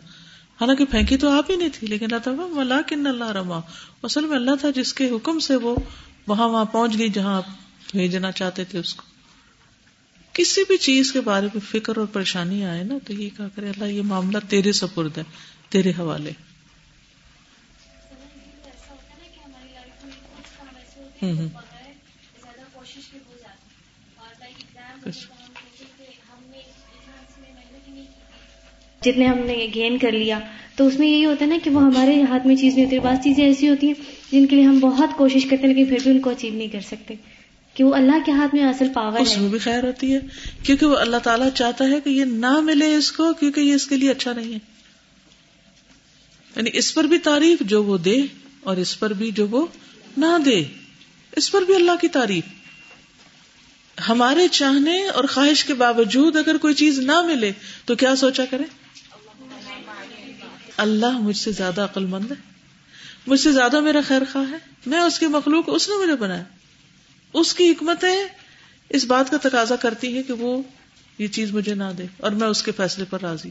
حالانکہ پھینکی تو آپ ہی نہیں تھی، لیکن اللہ تعالیٰ ملا کن اللہ رما اصل میں اللہ تھا جس کے حکم سے وہ وہاں وہاں پہنچ گئی جہاں آپ بھیجنا چاہتے تھے اس کو۔ کسی بھی چیز کے بارے میں فکر اور پریشانی آئے نا تو یہ کہا کرے، اللہ یہ معاملہ تیرے سپرد ہے، تیرے حوالے۔ ہوں۔ جتنے ہم نے گین کر لیا تو اس میں یہی ہوتا ہے نا کہ وہ ہمارے ہاتھ میں چیز نہیں ہوتی بعض چیزیں ایسی ہوتی ہیں جن کے لیے ہم بہت کوشش کرتے ہیں لیکن پھر بھی ان کو اچیو نہیں کر سکتے۔ کہ وہ اللہ کے ہاتھ میں اصل پاور اس میں بھی خیر ہوتی ہے کیونکہ وہ اللہ تعالیٰ چاہتا ہے کہ یہ نہ ملے اس کو کیونکہ یہ اس کے لیے اچھا نہیں ہے۔ یعنی اس پر بھی تعریف جو وہ دے اور اس پر بھی جو وہ نہ دے۔ اس پر بھی اللہ کی تعریف۔ ہمارے چاہنے اور خواہش کے باوجود اگر کوئی چیز نہ ملے تو کیا سوچا کرے اللہ مجھ سے زیادہ عقل مند ہے۔ مجھ سے زیادہ میرا خیر خواہ ہے۔ میں اس کی مخلوق، اس نے مجھے بنایا۔ اس کی حکمتیں اس بات کا تقاضا کرتی ہے کہ وہ یہ چیز مجھے نہ دے اور میں اس کے فیصلے پر راضی۔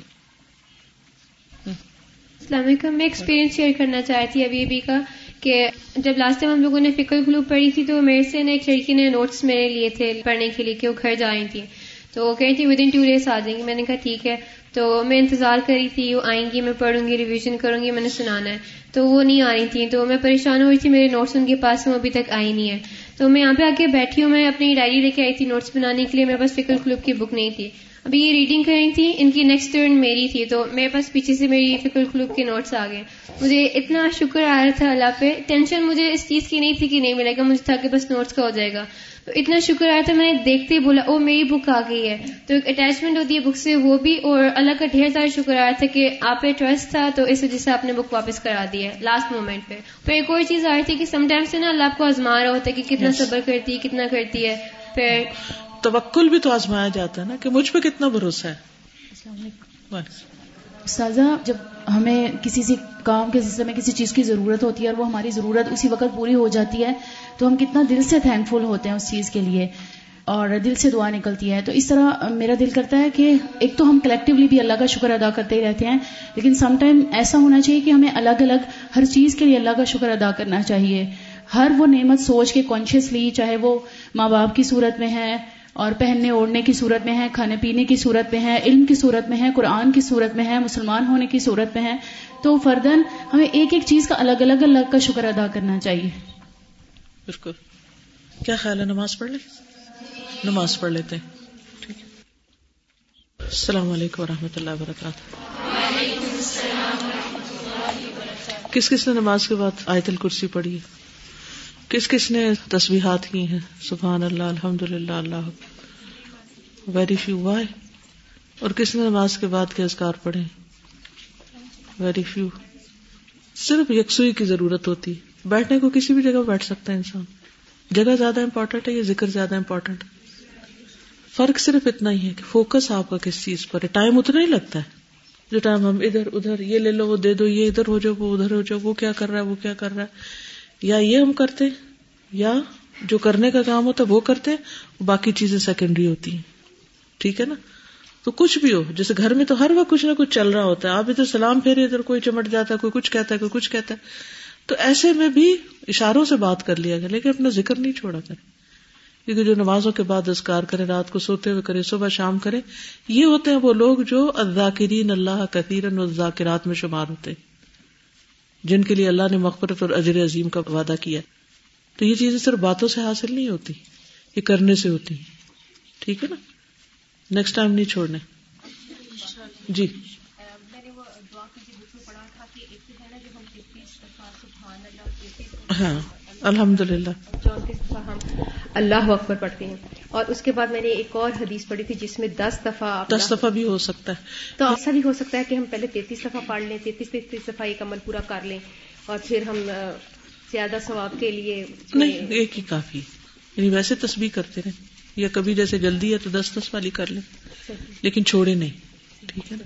السلام علیکم، میں ایکسپیرینس شیئر کرنا چاہتی ابھی ابھی کا۔ کہ جب لاسٹ ٹائم ہم لوگوں نے فکر گلوب پڑھی تھی تو میرے سے نا ایک لڑکی نے نوٹس میرے لیے تھے پڑھنے کے لیے کہ وہ گھر جا رہی تھی۔ تو وہ کہہ رہی تھی ود ان ٹو ڈیز آ جائیں گی۔ میں نے کہا، ٹھیک ہے۔ تو میں انتظار کر رہی تھی، وہ آئیں گی، میں پڑھوں گی ریویژن کروں گی، میں نے سنانا ہے۔ تو وہ نہیں آ رہی تھی۔ تو میں پریشان ہو رہی تھی، میرے نوٹس ان کے پاس وہ ابھی تک آئی نہیں ہے تو میں یہاں پہ آ کے بیٹھی ہوں، میں اپنی ڈائری لے کے آئی تھی نوٹس بنانے کے لیے، میرے پاس فکر کلب کی بک نہیں تھی۔ ابھی یہ ریڈنگ کر رہی تھی ان کی نیکسٹ ٹرن میری تھی تو میرے پاس پیچھے سے میری فکر کلوب کے نوٹس آ گئے۔ مجھے اتنا شکر آ رہا تھا اللہ پہ۔ ٹینشن مجھے اس چیز کی نہیں تھی کہ نہیں ملے گا مجھے تھا کہ بس نوٹس کا ہو جائے گا۔ تو اتنا شکر آیا تھا میں نے دیکھتے ہی بولا او میری بک آ گئی ہے۔ تو ایک اٹیچمنٹ ہوتی ہے بک سے وہ بھی اور اللہ کا ڈھیر سارا شکر آیا تھا کہ آپ پہ ٹرسٹ تھا تو اس وجہ سے آپ نے بک واپس کرا دی ہے لاسٹ مومنٹ پہ۔ پھر ایک اور چیز آ رہی تھی کہ سم ٹائم سے نا اللہ آپ کو آزما رہا ہوتا ہے کہ کتنا صبر کرتی ہے کتنا کرتی ہے۔ پھر توکل بھی تو آزمایا جاتا ہے نا کہ مجھ پہ کتنا بھروسہ ہے۔ سازا جب ہمیں کسی سے کام کے سلسلے میں کسی چیز کی ضرورت ہوتی ہے اور وہ ہماری ضرورت اسی وقت پوری ہو جاتی ہے تو ہم کتنا دل سے تھینک فل ہوتے ہیں اس چیز کے لیے اور دل سے دعا نکلتی ہے۔ تو اس طرح میرا دل کرتا ہے کہ ایک تو ہم کلیکٹولی بھی اللہ کا شکر ادا کرتے ہی رہتے ہیں لیکن سم ٹائم ایسا ہونا چاہیے کہ ہمیں الگ الگ ہر چیز کے لیے اللہ کا شکر ادا کرنا چاہیے۔ ہر وہ نعمت سوچ کے کانشیسلی چاہے وہ ماں باپ کی صورت میں ہے اور پہننے اوڑھنے کی صورت میں ہے کھانے پینے کی صورت میں ہے علم کی صورت میں ہے قرآن کی صورت میں ہے مسلمان ہونے کی صورت میں ہے تو فردن ہمیں ایک ایک چیز کا الگ الگ اللہ کا شکر ادا کرنا چاہیے۔ بالکل۔ کیا خیال ہے؟ نماز پڑھ لیں؟ نماز پڑھ لیتے السلام علیکم و رحمۃ اللہ وبرکاتہ۔ کس کس نے نماز کے بعد آیت الکرسی پڑھی؟ ہے کس کس نے تصویرات کی ہیں؟ سبحان اللہ، الحمد للہ، اللہ ویری فیو وائے اور کس نے نماز کے بعد کے اذکار پڑھے؟ ویری فیو صرف یکسوئی کی ضرورت ہوتی. بیٹھنے کو کسی بھی جگہ بیٹھ سکتا ہے انسان. جگہ زیادہ امپورٹنٹ ہے یا ذکر زیادہ امپورٹنٹ فرق صرف اتنا ہی ہے کہ فوکس آپ کا کس چیز پر ہے؟ ٹائم اتنا ہی لگتا ہے. جو ٹائم ہم ادھر ادھر یہ لے لو، وہ دے دو، یہ ادھر ہو جاؤ، وہ ادھر ہو جاؤ، وہ کیا کر رہا ہے، وہ کیا کر رہا ہے؟ یا یہ ہم کرتے یا جو کرنے کا کام ہوتا ہے وہ کرتے، باقی چیزیں سیکنڈری ہوتی ہیں۔ ٹھیک ہے نا؟ تو کچھ بھی ہو، جیسے گھر میں تو ہر وقت کچھ نہ کچھ چل رہا ہوتا ہے۔ آپ ادھر سلام پھیرے، ادھر کوئی چمٹ جاتا ہے، کوئی کچھ کہتا ہے، کوئی کچھ کہتا ہے۔ تو ایسے میں بھی اشاروں سے بات کر لیا گیا لیکن اپنا ذکر نہیں چھوڑا کرے۔ کیونکہ جو نمازوں کے بعد ازکار کرے، رات کو سوتے ہوئے کرے، صبح شام کرے، یہ ہوتے ہیں وہ لوگ جو الذاکرین اللہ کثیرن والذاکرات میں شمار ہوتے ہیں۔ جن کے لیے اللہ نے مغفرت اور اجر عظیم کا وعدہ کیا تو یہ چیزیں صرف باتوں سے حاصل نہیں ہوتی، یہ کرنے سے ہوتی ٹھیک ہے نا؟ نیکسٹ ٹائم نہیں چھوڑنے۔ جی۔ ہاں الحمد للہ اللہ اکبر پڑھتے ہیں۔ اور اس کے بعد میں نے ایک اور حدیث پڑھی تھی جس میں دس دفعہ دس دفعہ بھی ہو سکتا ہے۔ تو ایسا بھی ہو سکتا ہے کہ ہم پہلے تینتیس دفعہ پڑھ لیں تینتیس تینتیس دفعہ ایک عمل پورا کر لیں اور پھر ہم زیادہ ثواب کے لیے نہیں ایک ہی کافی۔ یعنی ویسے تسبیح کرتے رہے یا کبھی جیسے جلدی ہے تو دس دس والی کر لیں۔ لیکن چھوڑے نہیں۔ ٹھیک ہے نا؟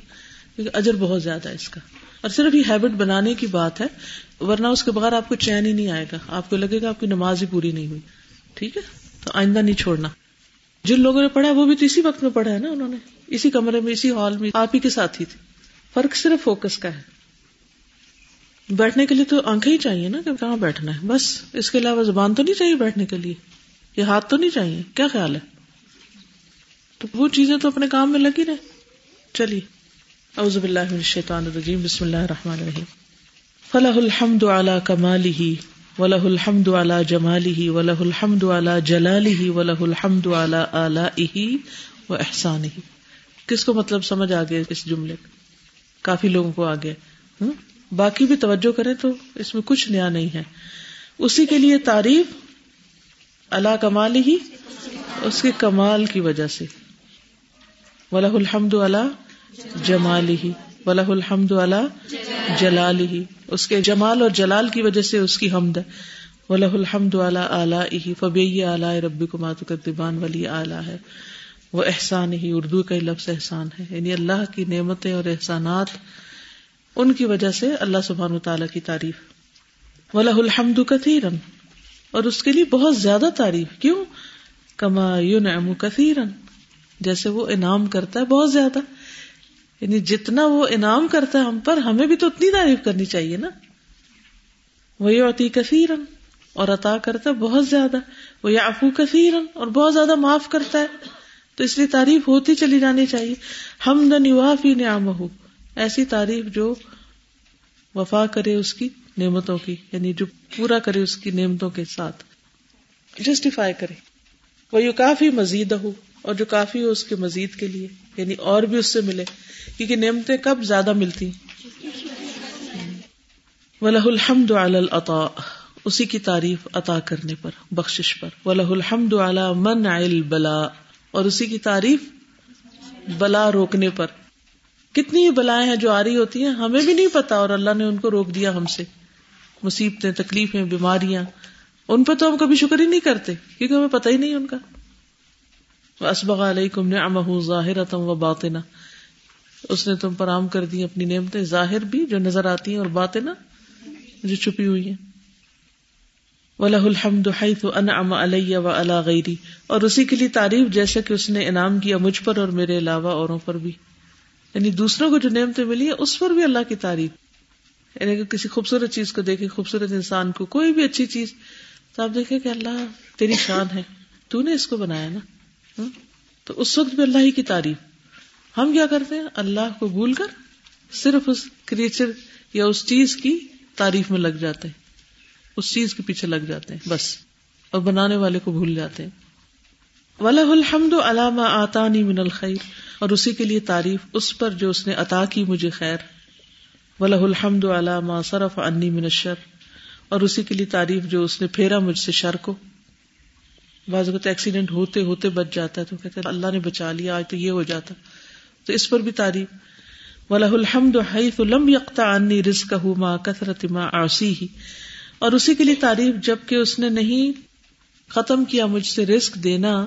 کیونکہ اجر بہت زیادہ ہے اس کا۔ اور صرف یہ ہیبٹ بنانے کی بات ہے ورنہ اس کے بغیر آپ کو چین ہی نہیں آئے گا۔ آپ کو لگے گا آپ کی نماز ہی پوری نہیں ہوئی۔ ٹھیک ہے؟ تو آئندہ نہیں چھوڑنا۔ جن لوگوں نے پڑھا وہ بھی تو اسی وقت میں پڑھا ہے نا انہوں نے۔ اسی کمرے میں، اسی ہال میں، آپ ہی کے ساتھ ہی تھے۔ فرق صرف فوکس کا ہے۔ بیٹھنے کے لیے تو آنکھیں ہی چاہیے نا کہ کہاں بیٹھنا ہے۔ بس اس کے علاوہ زبان تو نہیں چاہیے بیٹھنے کے لیے۔ یہ ہاتھ تو نہیں چاہیے۔ کیا خیال ہے؟ تو وہ چیزیں تو اپنے کام میں لگی رہے چلیے۔ اعوذ باللہ من الشیطان الرجیم۔ بسم اللہ الرحمن الرحیم۔ فلاح الحمد علی کمالہ۔ ولہ الحمد علی جمالہ ولہ الحمد علی جلالہ ولہ الحمد علی آلائہ و کس کو مطلب سمجھ آ گیا اس جملے کا؟ کافی لوگوں کو آ گیا باقی بھی توجہ کریں تو اس میں کچھ نیا نہیں ہے۔ اسی کے لیے تعریف اللہ کمال ہی اس کے کمال کی وجہ سے۔ ولہ الحمد اللہ جمال ہی ولہ الحمد اللہ جلال ہی اس کے جمال اور جلال کی وجہ سے اس کی حمد ہے۔ ولہ الحمد اللہ اعلیٰ فبی اعلیٰ ربی کو ماتو دیبان ولی اعلیٰ ہے۔ وہ احسان ہی اردو کا لفظ احسان ہے۔ یعنی اللہ کی نعمتیں اور احسانات، ان کی وجہ سے اللہ سبحان تعالیٰ کی تعریف۔ ولہ الحمد کثیرن اور اس کے لیے بہت زیادہ تعریف۔ کیوں؟ کما یون کثیرن جیسے وہ انعام کرتا ہے بہت زیادہ۔ یعنی جتنا وہ انعام کرتا ہے ہم پر، ہمیں بھی تو اتنی تعریف کرنی چاہیے نا۔ وہی عطی کثیرن اور عطا کرتا ہے بہت زیادہ۔ وہ یا افو کثیرن اور بہت زیادہ معاف کرتا ہے۔ تو اس لیے تعریف ہوتی چلی جانی چاہیے۔ ہم نوافی نعم ہو ایسی تعریف جو وفا کرے اس کی نعمتوں کی یعنی جو پورا کرے اس کی نعمتوں کے ساتھ۔ جسٹیفائی کرے۔ وہ یو کافی مزید ہو اور جو کافی ہو اس کے مزید کے لیے یعنی اور بھی اس سے ملے، کیونکہ نعمتیں کب زیادہ ملتی؟ ولہ الحمد العطا اسی کی تعریف عطا کرنے پر، بخشش پر۔ ولہ الحمد اعلی من بلا اور اسی کی تعریف بلا روکنے پر۔ کتنی ہی بلائیں ہیں جو آ رہی ہوتی ہیں، ہمیں بھی نہیں پتا، اور اللہ نے ان کو روک دیا ہم سے۔ مصیبتیں، تکلیفیں، بیماریاں، ان پہ تو ہم کبھی شکر ہی نہیں کرتے، کیونکہ ہمیں پتہ ہی نہیں ان کا۔ اسبغ علیہ کم نے ظاہر تم و باطنا اس نے تم پر عام کر دی اپنی نعمتیں، ظاہر بھی جو نظر آتی ہیں اور باطنا جو چھپی ہوئی ہیں۔ ولہ الحمد حیث انعم علیہ و علی غیری اور اسی کے لیے تعریف، جیسے کہ اس نے انعام کیا مجھ پر اور میرے علاوہ اوروں پر بھی۔ یعنی دوسروں کو جو نعمتیں ملی ہیں، اس پر بھی اللہ کی تعریف۔ یعنی کہ کسی خوبصورت چیز کو دیکھے، خوبصورت انسان کو، کوئی بھی اچھی چیز، تو آپ دیکھیں کہ اللہ تیری شان ہے۔ تو نے اس کو بنایا نا۔ تو اس وقت بھی اللہ ہی کی تعریف۔ ہم کیا کرتے ہیں؟ اللہ کو بھول کر صرف اس کریچر یا اس چیز کی تعریف میں لگ جاتے ہیں۔ اس چیز کے پیچھے لگ جاتے ہیں، بس۔ اور بنانے والے کو بھول جاتے ہیں۔ ولہ الحمد علامہ آتانی من الخیر اور اسی کے لیے تعریف، اس پر جو اس نے عطا کی مجھے خیر۔ ولہ الحمد علامہ صرف انی من الشر۔ اور اسی کے لیے تعریف جو اس نے پھیرا مجھ سے شر کو۔ بعض اوقات ایکسیڈنٹ ہوتے ہوتے بچ جاتا ہے، تو کہتے اللہ نے بچا لیا، آج تو یہ ہو جاتا۔ تو اس پر بھی تعریف۔ ولہ الحمد حیث لم یقطع عنی رزقہ ما کثرت ما عصیہ اور اسی کے لیے تعریف، جبکہ اس نے نہیں ختم کیا مجھ سے رسک دینا،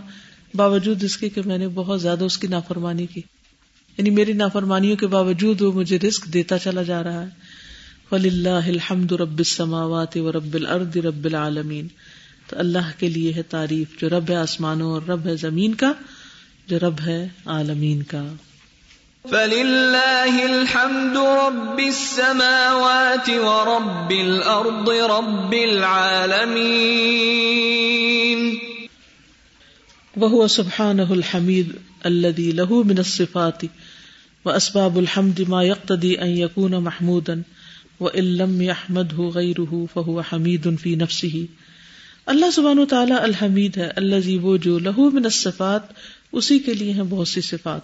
باوجود اس کے کہ میں نے بہت زیادہ اس کی نافرمانی کی۔ یعنی میری نافرمانیوں کے باوجود وہ مجھے رسک دیتا چلا جا رہا ہے۔ فلی اللہ الحمد رب السماوات و رب الارض رب العالمین اللہ کے لیے ہے تعریف جو رب ہے آسمانوں اور رب ہے زمین کا جو رب ہے عالمین کا۔ فلله الحمد رب السماوات ورب الأرض رب العالمين۔ وهو سبحانه الحميد الذي له من الصفات وأسباب الحمد ما يقتدي أن يكون محمودا وإن لم يحمده غيره فهو حميد في نفسه۔ اللہ سبحانہ وتعالی الحمید ہے الذي وہ جو لہو من الصفات، اسی کے لیے ہیں بہت سی صفات۔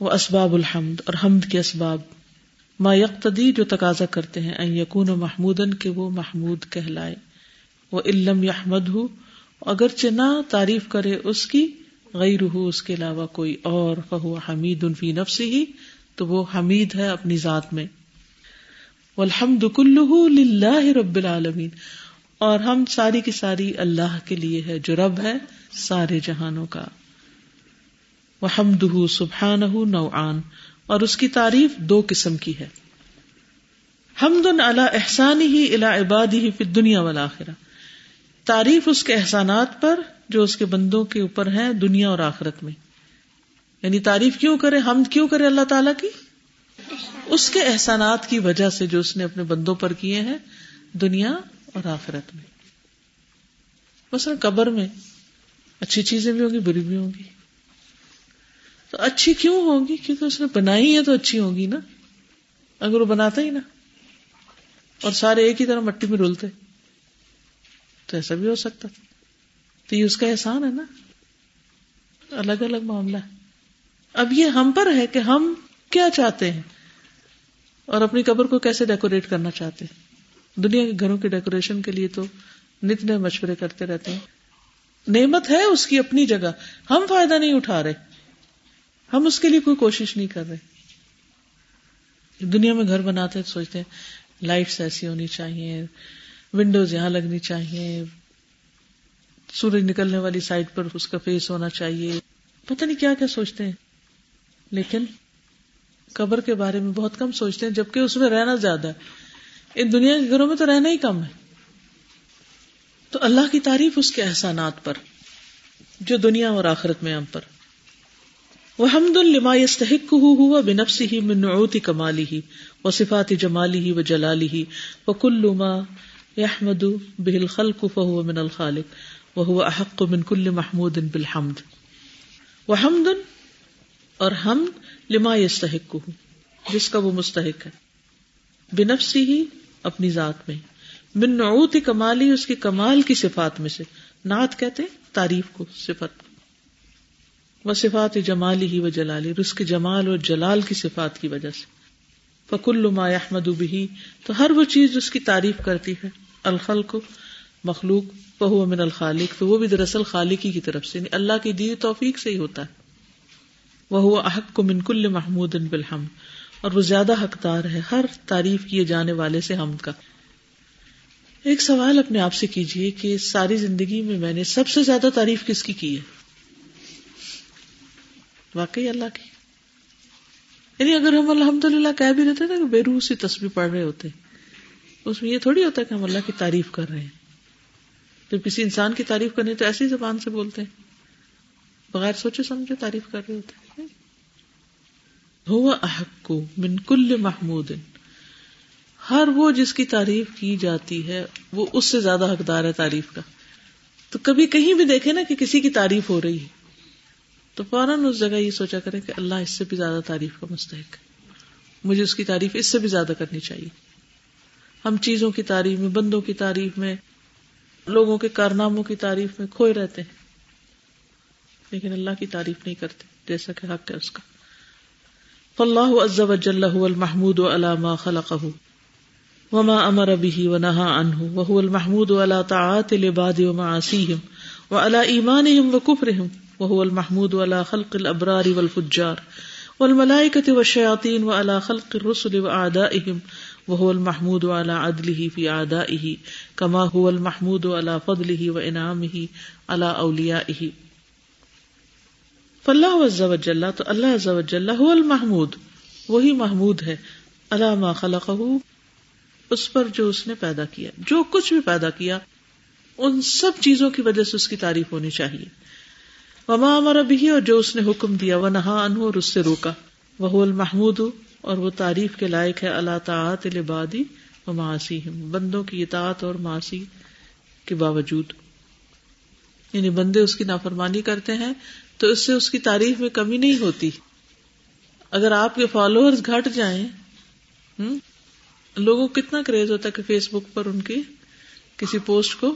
وہ اسباب الحمد، اور حمد کے اسباب۔ ما یکتدی جو تقاضا کرتے ہیں یقون و محمود کے وہ محمود کہلائے۔ وہ علم یحمد ہو اگر چنا تعریف کرے اس کی غیر ہو اس کے علاوہ کوئی اور۔ فہو حمید فی نفس ہی تو وہ حمید ہے اپنی ذات میں۔ والحمد کلہ للہ رب العالمین۔ اور ہم ساری کی ساری اللہ کے لیے ہے جو رب ہے سارے جہانوں کا۔ وہ حمد سبحان نوعان، اور اس کی تعریف دو قسم کی ہے۔ حمد اللہ احسانی ہی الا عبادی ہی پھر دنیا والا تعریف اس کے احسانات پر جو اس کے بندوں کے اوپر ہیں دنیا اور آخرت میں۔ یعنی تعریف کیوں کرے ہم کیوں کرے اللہ تعالی کی؟ اس کے احسانات کی وجہ سے جو اس نے اپنے بندوں پر کیے ہیں دنیا اور آخرت میں۔ مثلا قبر میں اچھی چیزیں بھی ہوں گی، بری بھی ہوں گی۔ تو اچھی کیوں ہوگی کیونکہ اس نے بنائی ہے تو اچھی ہوگی نا۔ اگر وہ بناتا ہی نا۔ اور سارے ایک ہی طرح مٹی میں رولتے۔ تو ایسا بھی ہو سکتا تھا۔ تو یہ اس کا احسان ہے نا۔ الگ الگ معاملہ۔ ہے اب یہ ہم پر ہے کہ ہم کیا چاہتے ہیں اور اپنی قبر کو کیسے ڈیکوریٹ کرنا چاہتے ہیں۔ دنیا کے گھروں کے ڈیکوریشن کے لیے تو نت نئے مشورے کرتے رہتے ہیں۔ نعمت ہے اس کی اپنی جگہ۔ ہم فائدہ نہیں اٹھا رہے۔ ہم اس کے لیے کوئی کوشش نہیں کر رہے۔ دنیا میں گھر بناتے ہیں سوچتے ہیں، لائٹس ایسی ہونی چاہیے، ونڈوز یہاں لگنی چاہیے۔ سورج نکلنے والی سائڈ پر اس کا فیس ہونا چاہیے۔ پتہ نہیں کیا کیا سوچتے ہیں۔ لیکن قبر کے بارے میں بہت کم سوچتے ہیں، جبکہ اس میں رہنا زیادہ ہے۔ ان دنیا کے گھروں میں تو رہنا ہی کم ہے۔ تو اللہ کی تعریف اس کے احسانات پر، جو دنیا اور آخرت میں ہم پر۔ وہ حمد الما يستحق ہوا بنفسی ہی من کمالی ہی و صفات جمالی ہی و جلالی ہی و کل ما يحمد به الخلق فهو من الخالق وهو احق من كل محمود بالحمد۔ وحمد اور ہم لما يستحق جس کا وہ مستحق ہے۔ بنفسی ہی اپنی ذات میں۔ من نعوت کمالی، اس کی کمال کی صفات میں سے۔ نعت کہتے تعریف کو، صفت۔ وہ صفات جمالی ہی و جلالی اس کے جمال اور جلال کی صفات کی وجہ سے۔ فکل ما احمد بھی تو ہر وہ چیز اس کی تعریف کرتی ہے۔ الخل کو مخلوق بہو من الخالق، تو وہ بھی دراصل خالقی کی طرف سے یعنی اللہ کی دی توفیق سے ہی ہوتا ہے۔ وہ احق کو منکل محمود ان بالحم اور وہ زیادہ حقدار ہے، ہر تعریف کیے جانے والے سے حمد کا۔ ایک سوال اپنے آپ سے کیجیے کہ ساری زندگی میں میں نے سب سے زیادہ تعریف کس کی کی ہے؟ واقعی اللہ کی۔ یعنی اگر ہم الحمد للہ کہہ بھی رہتے نا کہ بے روح سی تصویر پڑھ رہے ہوتے، اس میں یہ تھوڑی ہوتا ہے کہ ہم اللہ کی تعریف کر رہے ہیں۔ جب کسی انسان کی تعریف کرنی تو ایسی زبان سے بولتے ہیں۔ بغیر سوچے سمجھے تعریف کر رہے ہوتے۔ ہوا احق من کل محمود. ہر وہ جس کی تعریف کی جاتی ہے، وہ اس سے زیادہ حقدار ہے تعریف کا۔ تو کبھی کہیں بھی دیکھے نا کہ کسی کی تعریف ہو رہی ہے، تو فوراً اس جگہ یہ سوچا کرے کہ اللہ اس سے بھی زیادہ تعریف کا مستحق ہے۔ مجھے اس کی تعریف اس سے بھی زیادہ کرنی چاہیے۔ ہم چیزوں کی تعریف میں، بندوں کی تعریف میں، لوگوں کے کارناموں کی تعریف میں کھوئے رہتے ہیں۔ لیکن اللہ کی تعریف نہیں کرتے، جیسا کہ حق ہے اس کا۔ فاللہ عز و جل هو المحمود على ما خلقه وما امر به ونهى عنه وهو المحمود على طاعات العباد ومعاصيهم وعلى ايمانهم وكفرهم وهو المحمود على خلق الابرار والفجار والملائكة والشياطين وعلى خلق الرسل واعدائهم وهو المحمود على عدله في اعدائه كما هو المحمود على فضله وانعامه على اوليائه فاللہ عز وجل تو اللہ عز هو المحمود، وہی محمود ہے علامہ خلقه، اس پر جو اس نے پیدا کیا، جو کچھ بھی پیدا کیا، ان سب چیزوں کی وجہ سے اس کی تعریف ہونی چاہیے۔ وما امر بھی اور جو اس نے حکم دیا وہ نہا انہوں اور اس سے روکا۔ وہ المحمود، اور وہ تعریف کے لائق ہے اللہ تعاط البادی و معاشی بندوں کی اطاعت اور معاشی کے باوجود۔ یعنی بندے اس کی نافرمانی کرتے ہیں تو اس سے اس کی تعریف میں کمی نہیں ہوتی۔ اگر آپ کے فالوور گھٹ جائیں، ہم، لوگوں کو کتنا کریز ہوتا ہے کہ فیس بک پر ان کی کسی پوسٹ کو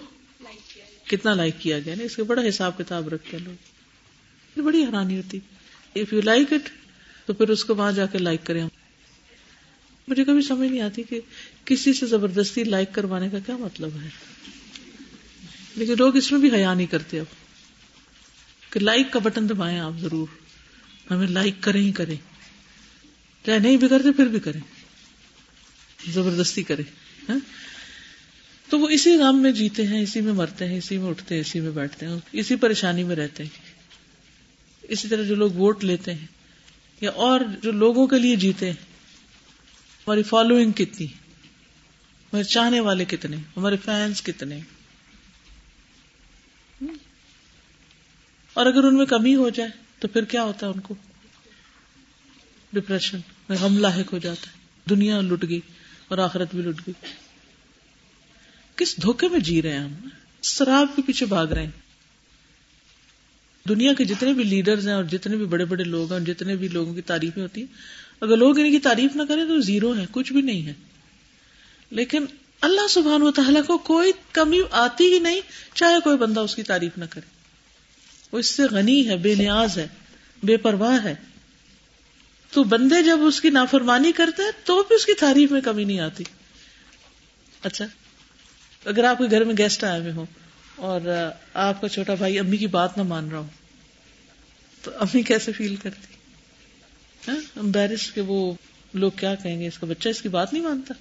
کتنا لائک کیا گیا۔ نا اس کا بڑا حساب کتاب رکھتے ہیں لوگ۔ بڑی حیرانی ہوتی۔ اف یو لائک اٹ تو پھر اس کو وہاں جا کے لائک کریں۔ مجھے کبھی سمجھ نہیں آتی کہ کسی سے زبردستی لائک کروانے کا کیا مطلب ہے۔ لیکن لوگ اس میں بھی حیا نہیں کرتے اب کہ لائک کا بٹن دبائیں آپ ضرور۔ ہمیں لائک کریں ہی کریں۔ چاہے نہیں بھی کرتے پھر بھی کریں۔ زبردستی کریں۔ ہاں؟ تو وہ اسی غم میں جیتے ہیں، اسی میں مرتے ہیں، اسی میں اٹھتے ہیں، اسی میں بیٹھتے ہیں، اسی پریشانی میں رہتے ہیں۔ اسی طرح جو لوگ ووٹ لیتے ہیں یا اور جو لوگوں کے لیے جیتے ہیں، ہماری فالوئنگ کتنی؟ ہمارے چاہنے والے کتنے؟ ہمارے فینس کتنے؟ اور اگر ان میں کمی ہو جائے تو پھر کیا ہوتا ہے ان کو؟ ڈپریشن میں غم لاحق ہو جاتا ہے۔ دنیا لٹ گئی اور آخرت بھی لٹ گئی۔ کس دھوکے میں جی رہے ہیں ہم؟ شراب کے پیچھے بھاگ رہے ہیں۔ دنیا کے جتنے بھی لیڈرز ہیں اور جتنے بھی بڑے بڑے لوگ ہیں اور جتنے بھی لوگوں کی تعریفیں ہوتی ہیں، اگر لوگ ان کی تعریف نہ کریں تو زیرو ہے کچھ بھی نہیں ہے۔ لیکن اللہ سبحان و تعالیٰ کو کوئی کمی آتی ہی نہیں، چاہے کوئی بندہ اس کی تعریف نہ کرے۔ وہ اس سے غنی ہے، بے نیاز ہے، بے پرواہ ہے۔ تو بندے جب اس کی نافرمانی کرتے ہیں، تو بھی اس کی تعریف میں کمی نہیں آتی۔ اچھا اگر آپ کے گھر میں گیسٹ آئے ہوئے ہوں اور آپ کا چھوٹا بھائی امی کی بات نہ مان رہا ہو، تو امی کیسے فیل کرتی؟ امبیرس ہاں؟ کے وہ لوگ کیا کہیں گے، اس کا بچہ اس کی بات نہیں مانتا۔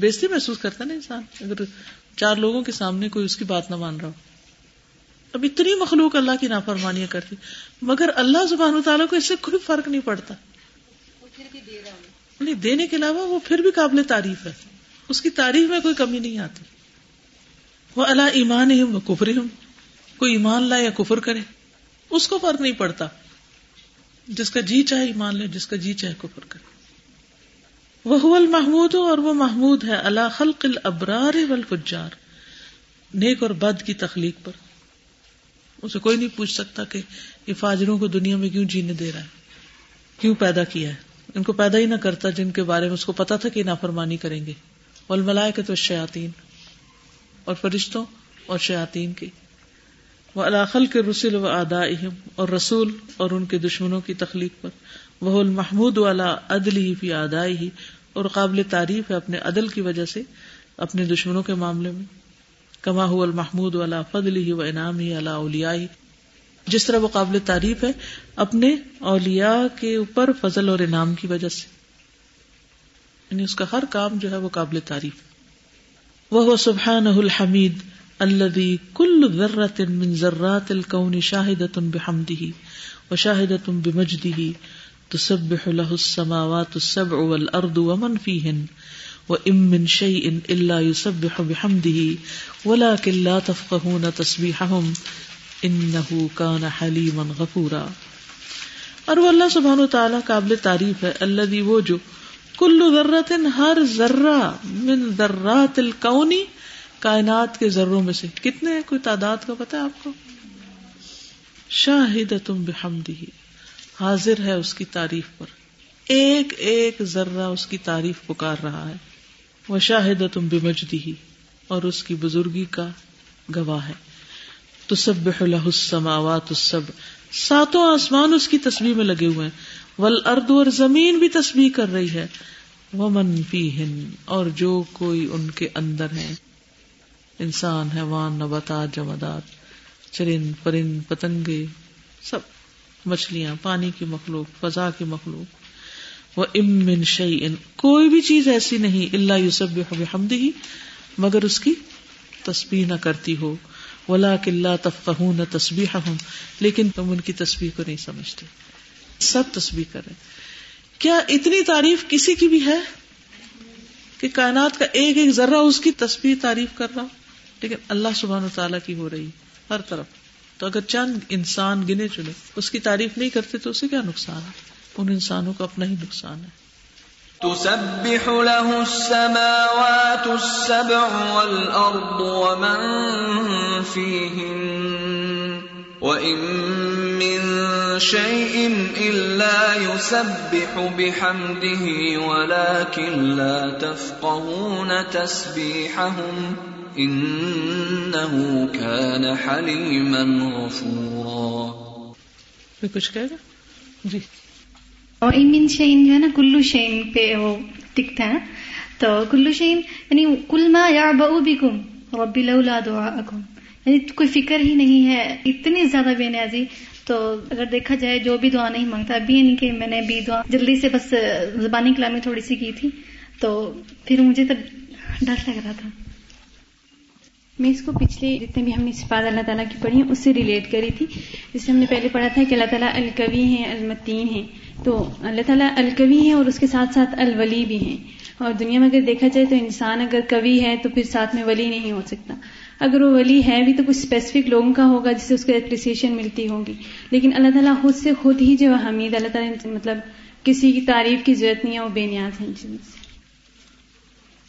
بےزتی محسوس کرتا نا انسان۔ اگر چار لوگوں کے سامنے کوئی اس کی بات نہ مان رہا ہو۔ اب اتنی مخلوق اللہ کی نافرمانیاں کرتی مگر اللہ زبان تعالیٰ کو اس سے کوئی فرق نہیں پڑتا۔ نہیں دینے کے علاوہ وہ پھر بھی قابل تعریف ہے۔ اس کی تعریف میں کوئی کمی نہیں آتی۔ وہ اللہ ایمان ہم وہ کفر ہم کوئی ایمان لائے یا کفر کرے اس کو فرق نہیں پڑتا۔ جس کا جی چاہے ایمان لے جس کا جی چاہے کفر کرے۔ وہ المحمود اور وہ محمود ہے اللہ خلق الابرار والفجار نیک اور بد کی تخلیق پر۔ اسے کوئی نہیں پوچھ سکتا کہ یہ فاجروں کو دنیا میں کیوں جینے دے رہا ہے؟ کیوں پیدا کیا ہے؟ ان کو پیدا ہی نہ کرتا جن کے بارے میں اس کو پتا تھا کہ نافرمانی کریں گے۔ والملائے کے تو شیاتین اور فرشتوں اور شیاتین کی۔ وہ علاقل کے رسول و ادا اور رسول اور ان کے دشمنوں کی تخلیق پر۔ وہ المحمود والا عدل ہی فی آدائی ہی اور قابل تعریف ہے اپنے عدل کی وجہ سے اپنے دشمنوں کے معاملے میں۔ کما ہو المحمود والا فضل ہی و انعام ہی اللہ اولیا جس طرح وہ قابل تعریف ہے، اپنے اولیاء کے اوپر فضل اور انعام کی وجہ سے۔ یعنی اس کا ہر کام جو ہے وہ قابل تعریف۔ وہ سبحان الحمید الذي كل ذرة من ذرات الكون شاهدة بحمده وشاهدة بمجده تسبح له السماوات السبع والأرض ومن فيهن وإن من شيء إلا يسبح بحمده ولكن لا تفقهون تسبيحهم إنه كان حليما غفورا۔ اور وہ اللہ سبحانہ و تعالیٰ قابل تعریف ہے اللہ وہ جو کلو ذرت ہر ذرہ من ذرات الکونی کائنات کے ذروں میں سے۔ کتنے کوئی تعداد کا پتا ہے آپ کو؟ شاہد تم بحمدی حاضر ہے اس کی تعریف پر۔ ایک ایک ذرہ اس کی تعریف پکار رہا ہے۔ وہ شاہد تم بمجدی ہی اور اس کی بزرگی کا گواہ ہے۔ تو سب السماوات السب ساتوں آسمان اس کی تصویر میں لگے ہوئے ہیں۔ ول ارد اور زمین بھی تصویر کر رہی ہے۔ وہ منفی ہند اور جو کوئی ان کے اندر ہے۔ انسان، حیوان، نباتات، جمادات، چرند، پرند، پتنگے، سب، مچھلیاں، پانی کی مخلوق، فضا کی مخلوق۔ وہ امن شعی ان کوئی بھی چیز ایسی نہیں اللہ یوسف حمد ہی مگر اس کی تصویر نہ کرتی ہو۔ ولا کلّہ تفقہ نہ تصبیح ہوں لیکن تم ان کی تصویر کو نہیں سمجھتے۔ سب تصویر کر رہے کیا اتنی تعریف کسی کی بھی ہے؟ کہ کائنات کا ایک ایک ذرہ اس کی تصویر تعریف کر رہا لیکن اللہ سبحان و تعالیٰ کی ہو رہی، ہر طرف۔ تو اگر چند انسان گنے چنے اس کی تعریف نہیں کرتے تو اسے کیا نقصان ہے؟ ان انسانوں کا اپنا ہی نقصان ہے۔ تسبح له السماوات السبع والأرض ومن فيهن وَإِن مِّن شَيْءٍ إِلَّا يُسَبِّحُ بِحَمْدِهِ وَلَكِن لَّا تَفْقَهُونَ تَسْبِيحَهُمْ إِنَّهُ كَانَ حَلِيمًا غَفُورًا۔ کچھ کہے گا؟ جی۔ اور ان من شعین جو ہے نا، کلو شعین پہ وہ ٹکتا ہے۔ تو کلو شعین یعنی کل ما یعبؤ بکم، ربی لولا دعاءکم یعنی کوئی فکر ہی نہیں ہے، اتنی زیادہ بے نیازی۔ تو اگر دیکھا جائے، جو بھی دعا نہیں مانگتا، ابھی یعنی کہ میں نے بھی دعا جلدی سے بس زبانی کلامی تھوڑی سی کی تھی۔ تو پھر مجھے تو ڈر لگ رہا تھا۔ میں اس کو پچھلے جتنے بھی ہم نے صفات اللہ تعالیٰ کی پڑھی ہیں اس سے ریلیٹ کری تھی۔ جسے ہم نے پہلے پڑھا تھا کہ اللہ تعالیٰ الکوی ہیں، المتین ہیں۔ تو اللہ تعالیٰ الکوی ہیں اور اس کے ساتھ ساتھ الولی بھی ہیں۔ اور دنیا میں اگر دیکھا جائے تو انسان اگر کوی ہے تو پھر ساتھ میں ولی نہیں ہو سکتا۔ اگر وہ ولی ہے بھی تو کچھ اسپیسیفک لوگوں کا ہوگا جس سے اس کو اپریسیشن ملتی ہوگی۔ لیکن اللہ تعالیٰ خود سے خود ہی جو حمید، اللہ تعالیٰ مطلب کسی کی تعریف کی ضرورت نہیں ہے، وہ بے نیاز ہیں جن سے۔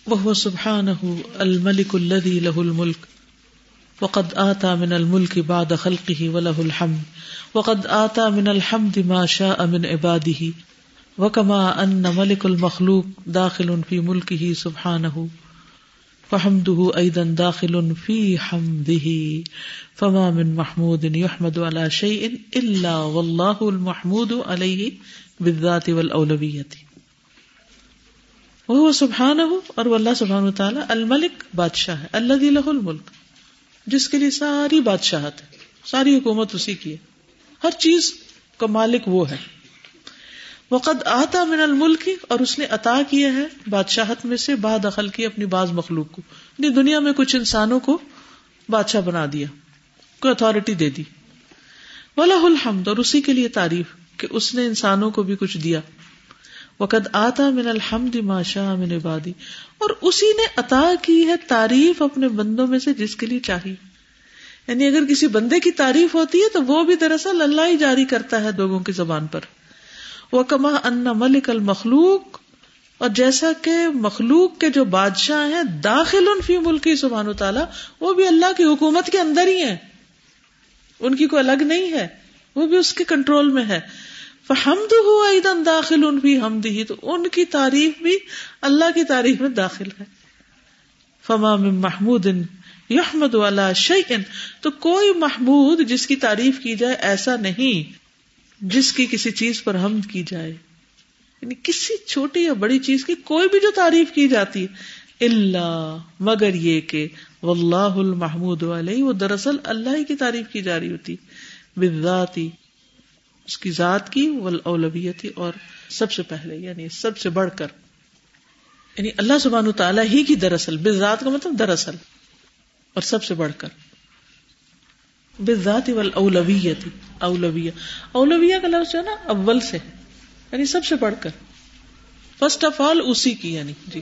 وهو سبحانه الملك وقد آتا من الملك بعد خلقه وله الحمد، وقد آتا من الحمد ما شاء من عباده وكما أن ملك المخلوق داخل في ملكه سبحانه، فحمده أيضا داخل في حمده، فما من محمود يحمد على شيء إلا والله المحمود عليه بالذات والأولوية وہ سبحان ہو اور وہ اللہ سبحان تعالیٰ الملک بادشاہ ہے اللہ دل الملک. جس کے لیے ساری بادشاہت ہے، ساری حکومت اسی کی ہے۔ ہر چیز کا مالک وہ ہے۔ وقت آتا من الملک اور اس نے عطا کیا ہے بادشاہت میں سے بعد دخل کی اپنی بعض مخلوق کو۔ یعنی دنیا میں کچھ انسانوں کو بادشاہ بنا دیا، کوئی اتارٹی دے دی۔ ولا الحمد، اور اسی کے لیے تعریف کہ اس نے انسانوں کو بھی کچھ دیا۔ وقد آتا من الحمد ماشا من عبادی۔ اور اسی نے عطا کی ہے تعریف اپنے بندوں میں سے جس کے لیے چاہیے یعنی اگر کسی بندے کی تعریف ہوتی ہے تو وہ بھی دراصل اللہ ہی جاری کرتا ہے لوگوں کی زبان پر۔ وہ کما ان ملک المخلوق۔ اور جیسا کہ مخلوق کے جو بادشاہ ہیں داخل ان فی ملک سبحان و تعالیٰ وہ بھی اللہ کی حکومت کے اندر ہی ہیں۔ ان کی کوئی الگ نہیں ہے، وہ بھی اس کے کنٹرول میں ہے۔ فحمد ہوا ایدن داخل ان بھی حمد ہی تو ان کی تعریف بھی اللہ کی تعریف میں داخل ہے۔ فما من محمود یحمد والا شیئن، تو کوئی محمود جس کی تعریف کی جائے ایسا نہیں جس کی کسی چیز پر حمد کی جائے۔ یعنی کسی چھوٹی یا بڑی چیز کی کوئی بھی جو تعریف کی جاتی ہے اللہ مگر یہ کہ واللہ المحمود علیہ، وہ دراصل اللہ ہی کی تعریف کی جا رہی ہوتی۔ بذاتی اس کی ذات کی اولویتی اور سب سے پہلے یعنی سب سے بڑھ کر۔ یعنی اللہ سبحانہ تعالیٰ ہی کی دراصل بذات کا مطلب دراصل اور سب سے بڑھ کر۔ بذات اولویتی اولویہ۔ اولویہ کا لفظ جو ہے نا اول سے۔ یعنی سب سے بڑھ کر۔ فرسٹ آف آل اسی کی یعنی۔ جی۔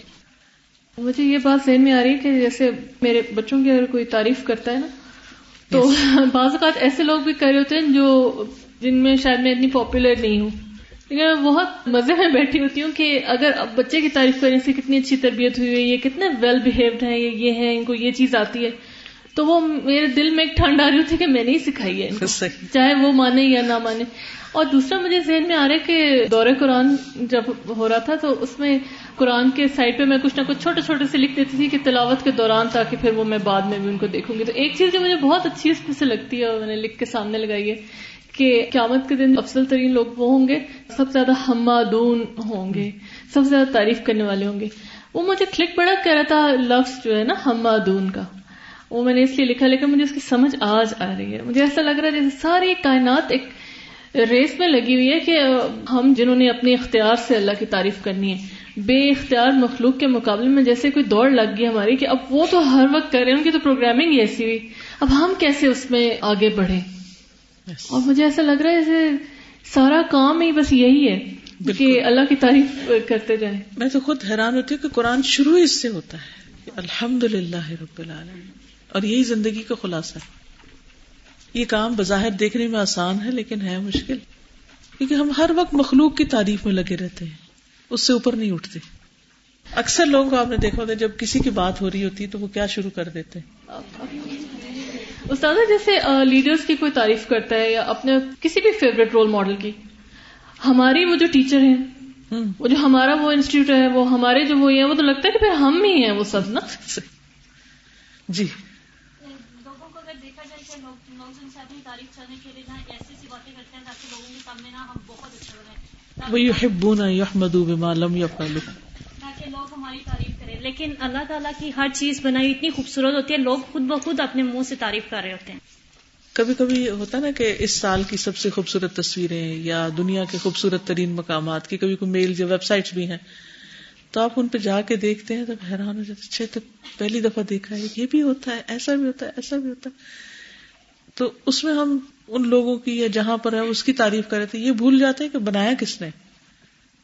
مجھے یہ بات ذہن میں آ رہی ہے کہ جیسے میرے بچوں کی اگر کوئی تعریف کرتا ہے نا تو (laughs) بعض اوقات ایسے لوگ بھی کر رہے ہوتے ہیں جو جن میں شاید میں اتنی پاپولر نہیں ہوں۔ لیکن میں بہت مزے میں بیٹھی ہوتی ہوں کہ اگر بچے کی تعریف کرنے سے کتنی اچھی تربیت ہوئی ہے یہ کتنے ویل بہیوڈ ہیں یہ ہے ان کو یہ چیز آتی ہے۔ تو وہ میرے دل میں ایک ٹھنڈ آ رہی ہوتی ہے کہ میں نہیں سکھائی ہے چاہے وہ مانے یا نہ مانے۔ اور دوسرا مجھے ذہن میں آ رہا ہے کہ دور قرآن جب ہو رہا تھا تو اس میں قرآن کے سائڈ پہ میں کچھ نہ کچھ چھوٹے چھوٹے سے لکھ دیتی تھی کہ تلاوت کے دوران تاکہ پھر وہ میں بعد میں بھی ان کو دیکھوں گی۔ تو ایک چیز جو مجھے بہت اچھی اس میں سے لگتی ہے اور میں نے لکھ کے سامنے لگائی ہے کہ قیامت کے دن افضل ترین لوگ وہ ہوں گے، سب سے زیادہ حمادون ہوں گے، سب سے زیادہ تعریف کرنے والے ہوں گے۔ وہ مجھے کلک بڑا کہہ رہا تھا لفظ جو ہے نا، حمادون کا۔ وہ میں نے اس لیے لکھا، لیکن مجھے اس کی سمجھ آج آ رہی ہے۔ مجھے ایسا لگ رہا ہے جیسے ساری کائنات ایک ریس میں لگی ہوئی ہے کہ ہم جنہوں نے اپنے اختیار سے اللہ کی تعریف کرنی ہے، بے اختیار مخلوق کے مقابلے میں جیسے کوئی دوڑ لگ گئی ہماری کہ اب وہ تو ہر وقت کر رہے ہیں ان کی تو پروگرامنگ ہی ایسی ہوئی۔ اب ہم کیسے اس میں آگے بڑھیں؟ اور مجھے ایسا لگ رہا ہے جیسے سارا کام ہی بس یہی ہے کہ اللہ کی تعریف کرتے جائیں۔ میں تو خود حیران ہوتی ہوں کہ قرآن شروع اس سے ہوتا ہے الحمد للہ رب العالمین۔ اور یہی زندگی کا خلاصہ ہے۔ یہ کام بظاہر دیکھنے میں آسان ہے لیکن ہے مشکل۔ کیونکہ ہم ہر وقت مخلوق کی تعریف میں لگے رہتے ہیں۔ اس سے اوپر نہیں اٹھتے۔ اکثر لوگوں کو آپ نے دیکھا ہوتا ہے جب کسی کی بات ہو رہی ہوتی ہے تو وہ کیا شروع کر دیتے استاد جیسے لیڈرز کی کوئی تعریف کرتا ہے یا اپنے کسی بھی فیوریٹ رول ماڈل کی ہماری وہ جو ٹیچر ہیں وہ جو ہمارا وہ انسٹیٹیوٹ ہے وہ ہمارے جو وہ ہیں وہ تو لگتا ہے کہ پھر ہم ہی ہیں وہ سب نا؟ جی۔ لوگوں کو اگر دیکھا جائے کہ لوگ اپنی تعریف کرنے کے لیے ایسی ایسی باتیں کرتے ہیں تاکہ لوگوں کے سامنے نا ہم بہت لگے وہ یحبون یحمدوا بما لم يفعلوا۔ تاکہ لوگ ہماری تعریف کریں لیکن اللہ تعالیٰ کی ہر چیز بنائی اتنی خوبصورت ہوتی ہے، لوگ خود بخود اپنے منہ سے تعریف کر رہے ہوتے ہیں۔ کبھی کبھی ہوتا نا کہ اس سال کی سب سے خوبصورت تصویریں یا دنیا کے خوبصورت ترین مقامات کی کبھی کوئی میل یا ویب سائٹس بھی ہیں۔ تو آپ ان پہ جا کے دیکھتے ہیں تو حیران ہو جاتے اچھا تو پہلی دفعہ دیکھا ہے، یہ بھی ہوتا ہے، ایسا بھی ہوتا ہے، ایسا بھی ہوتا ہے۔ تو اس میں ہم ان لوگوں کی یا جہاں پر ہے، اس کی تعریف کر رہے تھے، یہ بھول جاتے ہیں کہ بنایا کس نے۔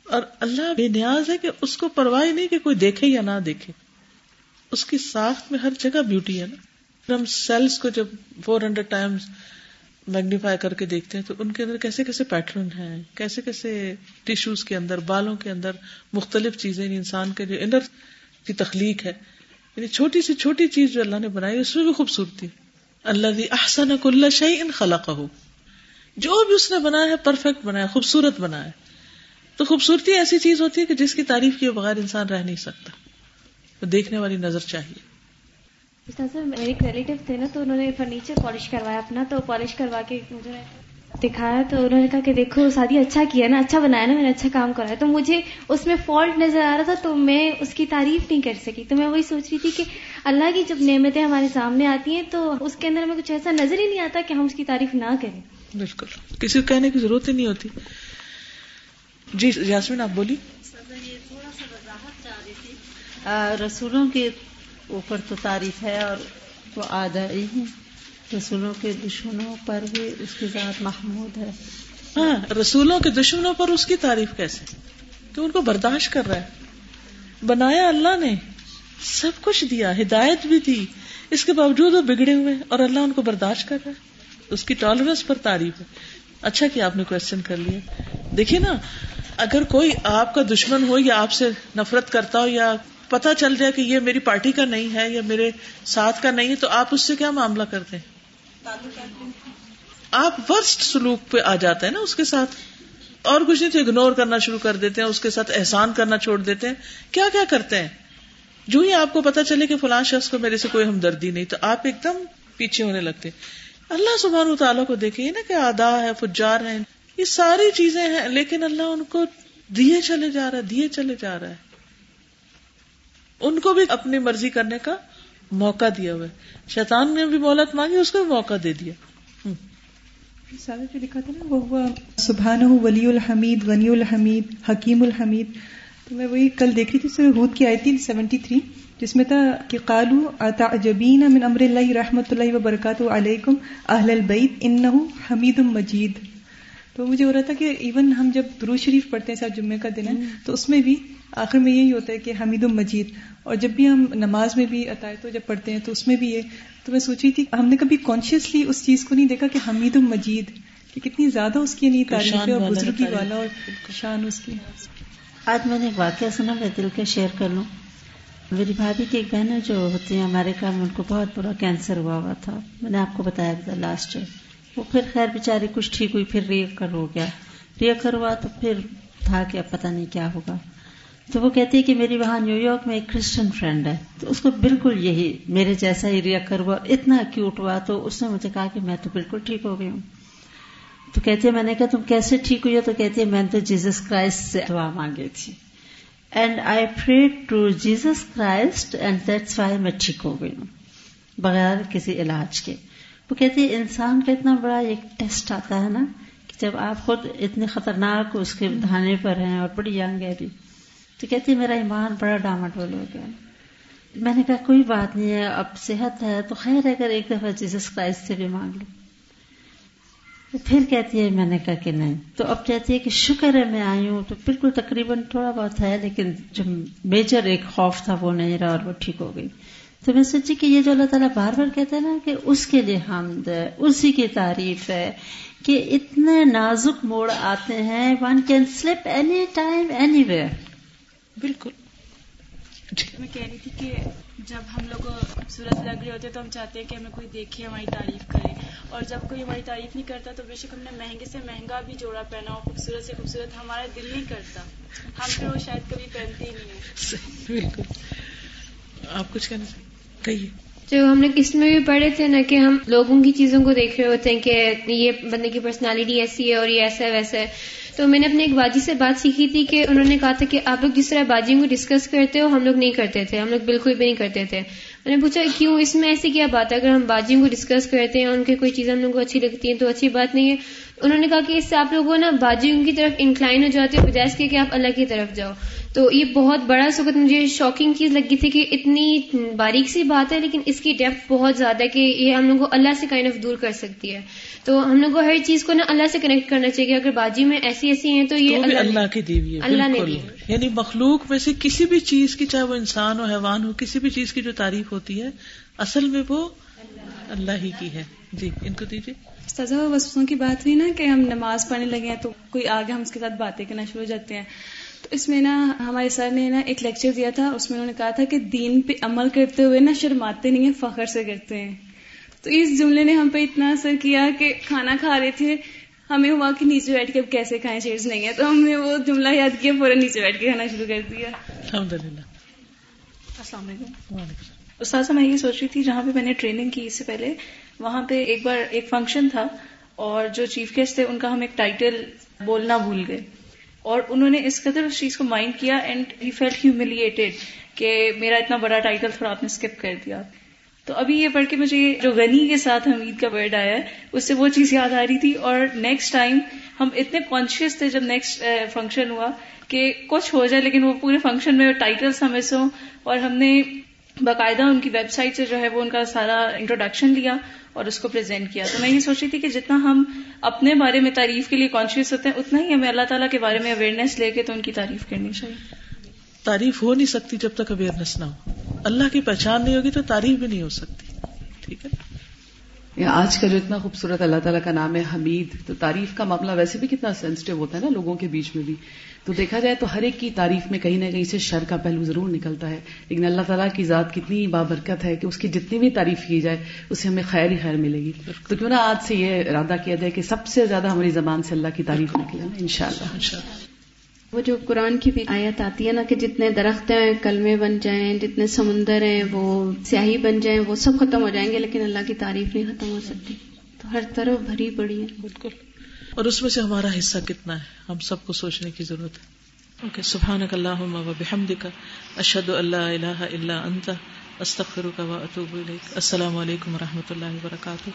اور اللہ بے نیاز ہے کہ اس کو پرواہ نہیں کہ کوئی دیکھے یا نہ دیکھے۔ اس کی ساخت میں ہر جگہ بیوٹی ہے نا۔ ہم سیلس کو جب فور ہنڈریڈ ٹائمس میگنیفائی کر کے دیکھتے ہیں تو ان کے اندر کیسے کیسے پیٹرن ہیں، کیسے کیسے ٹیشوز کے اندر، بالوں کے اندر مختلف چیزیں انسان کے جو انر کی تخلیق ہے۔ یعنی چھوٹی سی چھوٹی چیز جو اللہ نے بنائی، اس میں بھی خوبصورتی۔ اللہ دی احسن کل شعی ان خلا جو بھی اس نے بنایا ہے پرفیکٹ بنایا خوبصورت بنایا تو خوبصورتی ایسی چیز ہوتی ہے کہ جس کی تعریف کیے بغیر انسان رہ نہیں سکتا۔ تو دیکھنے والی نظر چاہیے۔ میرے ایک ریلیٹو تھے نا تو انہوں نے فرنیچر پالش کروایا اپنا تو پالش کروا کے مجھے دکھایا تو انہوں نے کہا کہ دیکھو شادی اچھا کیا نا اچھا بنایا نا میں نے اچھا کام کرایا۔ تو مجھے اس میں فالٹ نظر آ رہا تھا تو میں اس کی تعریف نہیں کر سکی۔ تو میں وہی سوچ رہی تھی کہ اللہ کی جب نعمتیں ہمارے سامنے آتی ہیں تو اس کے اندر ہمیں کچھ ایسا نظر ہی نہیں آتا کہ ہم اس کی تعریف نہ کریں۔ بالکل۔ کسی کو کہنے کی ضرورت ہی نہیں ہوتی۔ جی یاسمین آپ بولی رسولوں کے اوپر تو تعریف ہے اور وہ آدائی ہیں۔ رسولوں کے دشمنوں پر بھی اس کی ذات محمود ہے۔ ہاں رسولوں کے دشمنوں پر اس کی تعریف کیسے؟ کہ ان کو برداشت کر رہا ہے۔ بنایا اللہ نے سب کچھ دیا ہدایت بھی دی۔ اس کے باوجود وہ بگڑے ہوئے اور اللہ ان کو برداشت کر رہا ہے۔ اس کی ٹالرنس پر تعریف ہے۔ اچھا کہ آپ نے کوشچن کر لیا۔ دیکھیے نا اگر کوئی آپ کا دشمن ہو یا آپ سے نفرت کرتا ہو یا پتا چل جائے کہ یہ میری پارٹی کا نہیں ہے یا میرے ساتھ کا نہیں ہے، تو آپ اس سے کیا معاملہ کرتے ہیں؟ آپ ورسٹ سلوک پہ آ جاتے ہیں نا اس کے ساتھ۔ اور کچھ نہیں تو اگنور کرنا شروع کر دیتے ہیں، اس کے ساتھ احسان کرنا چھوڑ دیتے ہیں۔ کیا کیا کرتے ہیں؟ جو ہی آپ کو پتا چلے کہ فلاں شخص کو میرے سے کوئی ہمدردی نہیں، تو آپ ایک دم پیچھے ہونے لگتے اللہ سبحان تعالیٰ کو دیکھیے نا کہ آدا ہے، فجار ہے یہ ساری چیزیں ہیں، لیکن اللہ ان کو دیے چلے جا رہا ہے، دیے چلے جا رہا ہے۔ ان کو بھی اپنی مرضی کرنے کا موقع دیا ہوا ہے۔ شیطان نے بھی مہلت مانگی، اس کو بھی موقع دے دیا۔ سارے جو لکھا تھا نا، وہ ہوا سبحان ولی الحمید غنی الحمید، حکیم الحمید۔ تو میں وہی کل دیکھ رہی تھی ہود کی آئی تھی سیونٹی تھری، جس میں تھا کہ قالو تعجبین من امر اللہ رحمۃ اللہ وبرکاتہ علیکم اہل البیت انہ حمید مجید۔ تو مجھے ہو رہا تھا کہ ایون ہم جب درو شریف پڑھتے ہیں ساتھ جمعے کا دن ہے تو اس میں بھی آخر میں یہی ہوتا ہے کہ حمید المجید اور جب بھی ہم نماز میں بھی تو جب پڑھتے ہیں تو اس میں بھی یہ۔ تو میں سوچی تھی ہم نے کبھی کانشیسلی اس چیز کو نہیں دیکھا کہ حمید المجید کہ کتنی زیادہ اس کی نہیں تعریف ہے اور بزرگی والا اور شان اس کی۔ آج میں نے ایک واقعہ سنا میں دل کے شیئر کر لوں۔ میری بھابھی کی ایک بہن جو ہوتی ہیں امیرکا میں ان کو بہت بڑا کینسر ہوا ہوا تھا۔ میں نے آپ کو بتایا تھا لاسٹ وہ پھر خیر بیچاری کچھ ٹھیک ہوئی، پھر ری کر ہو گیا۔ ری کر ہوا تو پھر تھا کہ اب پتہ نہیں کیا ہوگا۔ تو وہ کہتی ہے کہ میری وہاں نیو یارک میں ایک کرسچن فرینڈ ہے۔ تو اس کو بالکل یہی میرے جیسا ہی ریا ہوا، اتنا کیوٹ ہوا۔ تو اس نے مجھے کہا کہ میں تو بالکل ٹھیک ہو گئی ہوں۔ تو کہتی ہے، میں نے کہا، تم کیسے ٹھیک ہوئی ہو؟ تو کہتی ہے، میں نے تو جیزس کرائسٹ سے دعا مانگی تھی۔ And I pray to Jesus Christ and that's why میں ٹھیک ہو گئی ہوں۔ بغیر کسی علاج کے۔ وہ کہتی ہے انسان کا اتنا بڑا ایک ٹیسٹ آتا ہے نا کہ جب آپ خود اتنے خطرناک اس کے دھانے پر ہیں اور بڑی ینگ ہے بھی۔ تو کہتی میرا ایمان بڑا ڈاماڈول ہو گیا۔ میں نے کہا کوئی بات نہیں ہے، اب صحت ہے تو خیر اگر ایک دفعہ جیسس کرائسٹ سے بھی مانگ لو تو پھر کہتی ہے، میں نے کہا کہ نہیں۔ تو اب کہتی ہے کہ شکر ہے، میں آئی ہوں۔ تو بالکل تقریباً تھوڑا بہت ہے، لیکن جو میجر ایک خوف تھا وہ نہیں رہا اور وہ ٹھیک ہو گئی۔ تو میں سوچی کہ یہ جو اللہ تعالیٰ بار بار کہتے ہیں نا کہ اس کے لیے حمد ہے اسی کی تعریف ہے کہ اتنے نازک موڑ آتے ہیں one can slip any time anywhere بالکل میں کہہ رہی تھی کہ جب ہم لوگ خوبصورت لگ رہے ہوتے تو ہم چاہتے ہیں کہ ہمیں کوئی دیکھے ہماری تعریف کرے۔ اور جب کوئی ہماری تعریف نہیں کرتا تو بے شک ہم نے مہنگے سے مہنگا بھی جوڑا پہنا ہو خوبصورت سے خوبصورت ہمارا دل نہیں کرتا۔ ہم پھر وہ شاید کبھی پہنتے ہی نہیں ہیں۔ بالکل۔ آپ کچھ کہنا کہیے۔ جو ہم نے کس میں بھی پڑھے تھے نا کہ ہم لوگوں کی چیزوں کو دیکھ رہے ہوتے ہیں کہ یہ بندے کی پرسنالٹی ایسی ہے اور یہ ایسا ہے، ویسا ہے۔ تو میں نے اپنے ایک باجی سے بات سیکھی تھی کہ انہوں نے کہا تھا کہ آپ لوگ جس طرح باجیوں کو ڈسکس کرتے ہو، ہم لوگ نہیں کرتے تھے، ہم لوگ بالکل بھی نہیں کرتے تھے۔ میں نے پوچھا، کیوں؟ اس میں ایسی کیا بات ہے؟ اگر ہم باجیوں کو ڈسکس کرتے ہیں ان کی کوئی چیزیں ہم لوگ کو اچھی لگتی ہیں تو اچھی بات نہیں ہے۔ انہوں نے کہا کہ اس سے آپ لوگوں نا باجیوں کی طرف انکلائن ہو جاتے ہو بجائے کے کہ آپ اللہ کی طرف جاؤ۔ تو یہ بہت بڑا سکت مجھے شاکنگ چیز لگی تھی کہ اتنی باریک سی بات ہے لیکن اس کی ڈیپتھ بہت زیادہ ہے کہ یہ ہم لوگوں کو اللہ سے کائنڈ آف دور کر سکتی ہے۔ تو ہم لوگ کو ہر چیز کو نا اللہ سے کنیکٹ کرنا چاہیے۔ اگر باجی میں ایسی ایسی ہیں تو یہ اللہ, اللہ کی دیوی ہے اللہ نے یعنی مخلوق میں سے کسی بھی چیز کی چاہے وہ انسان ہو حیوان ہو کسی بھی چیز کی جو تعریف ہوتی ہے اصل میں وہ اللہ ہی کی ہے۔ جی ان کو دیجیے۔ استاذہ وسوسوں کی بات ہوئی نا کہ ہم نماز پڑھنے لگے ہیں تو کوئی آگے ہم اس کے ساتھ باتیں کرنا شروع ہو جاتے ہیں۔ تو اس میں نا ہمارے سر نے نا ایک لیکچر دیا تھا۔ اس میں انہوں نے کہا تھا کہ دین پہ عمل کرتے ہوئے نا شرماتے نہیں ہیں فخر سے کرتے ہیں۔ تو اس جملے نے ہم پہ اتنا اثر کیا کہ کھانا کھا رہے تھے۔ ہمیں ہوا کہ نیچے بیٹھ کے اب کیسے کھائیں چیز نہیں ہے۔ تو ہم نے وہ جملہ یاد کیا پورا نیچے بیٹھ کے کھانا شروع کر دیا۔ الحمد للہ السلام علیکم۔ استاذہ، میں یہ سوچ رہی تھی، جہاں پہ میں نے ٹریننگ کی اس سے پہلے، وہاں پہ ایک بار ایک فنکشن تھا اور جو چیف گیسٹ تھے، ان کا ہم ایک ٹائٹل بولنا بھول گئے۔ اور انہوں نے اس قدر اس چیز کو مائنڈ کیا اینڈ ہی فیلٹ ہیوملیٹیڈ کہ میرا اتنا بڑا ٹائٹل تھوڑا آپ نے اسکپ کر دیا۔ تو ابھی یہ پڑھ کے مجھے جو غنی کے ساتھ حمید کا ورڈ آیا ہے، اس سے وہ چیز یاد آ رہی تھی۔ اور نیکسٹ ٹائم ہم اتنے کانشیس تھے جب نیکسٹ فنکشن eh, ہوا کہ کچھ ہو جائے، لیکن وہ پورے فنکشن میں ٹائٹلس ہمیں سو اور ہم نے باقاعدہ ان کی ویب سائٹ سے جو ہے وہ ان کا سارا انٹروڈکشن لیا اور اس کو پریزنٹ کیا۔ تو میں یہ سوچ رہی تھی کہ جتنا ہم اپنے بارے میں تعریف کے لیے کانشیس ہوتے ہیں، اتنا ہی ہمیں اللہ تعالیٰ کے بارے میں اویئرنیس لے کے تو ان کی تعریف کرنی چاہیے۔ تعریف ہو نہیں سکتی جب تک اویئرنیس نہ ہو۔ اللہ کی پہچان نہیں ہوگی تو تعریف بھی نہیں ہو سکتی۔ ٹھیک ہے؟ آج کا جو اتنا خوبصورت اللہ تعالیٰ کا نام ہے حمید، تو تعریف کا معاملہ ویسے بھی کتنا سینسٹیو ہوتا ہے نا لوگوں کے بیچ میں بھی۔ تو دیکھا جائے تو ہر ایک کی تعریف میں کہیں نہ کہیں سے شر کا پہلو ضرور نکلتا ہے۔ لیکن اللہ تعالیٰ کی ذات کتنی بابرکت ہے کہ اس کی جتنی بھی تعریف کی جائے اسے ہمیں خیر ہی خیر ملے گی۔ تو کیوں نہ آج سے یہ ارادہ کیا جائے کہ سب سے زیادہ ہماری زبان سے اللہ کی تعریف نکلے نا ان شاء اللہ وہ جو قرآن کی بھی آیت آتی ہے نا کہ جتنے درخت ہیں کلمے بن جائیں جتنے سمندر ہیں وہ سیاہی بن جائیں وہ سب ختم ہو جائیں گے لیکن اللہ کی تعریف نہیں ختم ہو سکتی۔ تو ہر طرف بھری پڑی ہے۔ بالکل۔ اور اس میں سے ہمارا حصہ کتنا ہے؟ ہم سب کو سوچنے کی ضرورت ہے۔ اوکے سبحان اللہ بحمد کا اشد اللہ اللہ اللہ انت استخر کا و اطوب السلام علیکم و رحمۃ اللہ وبرکاتہ۔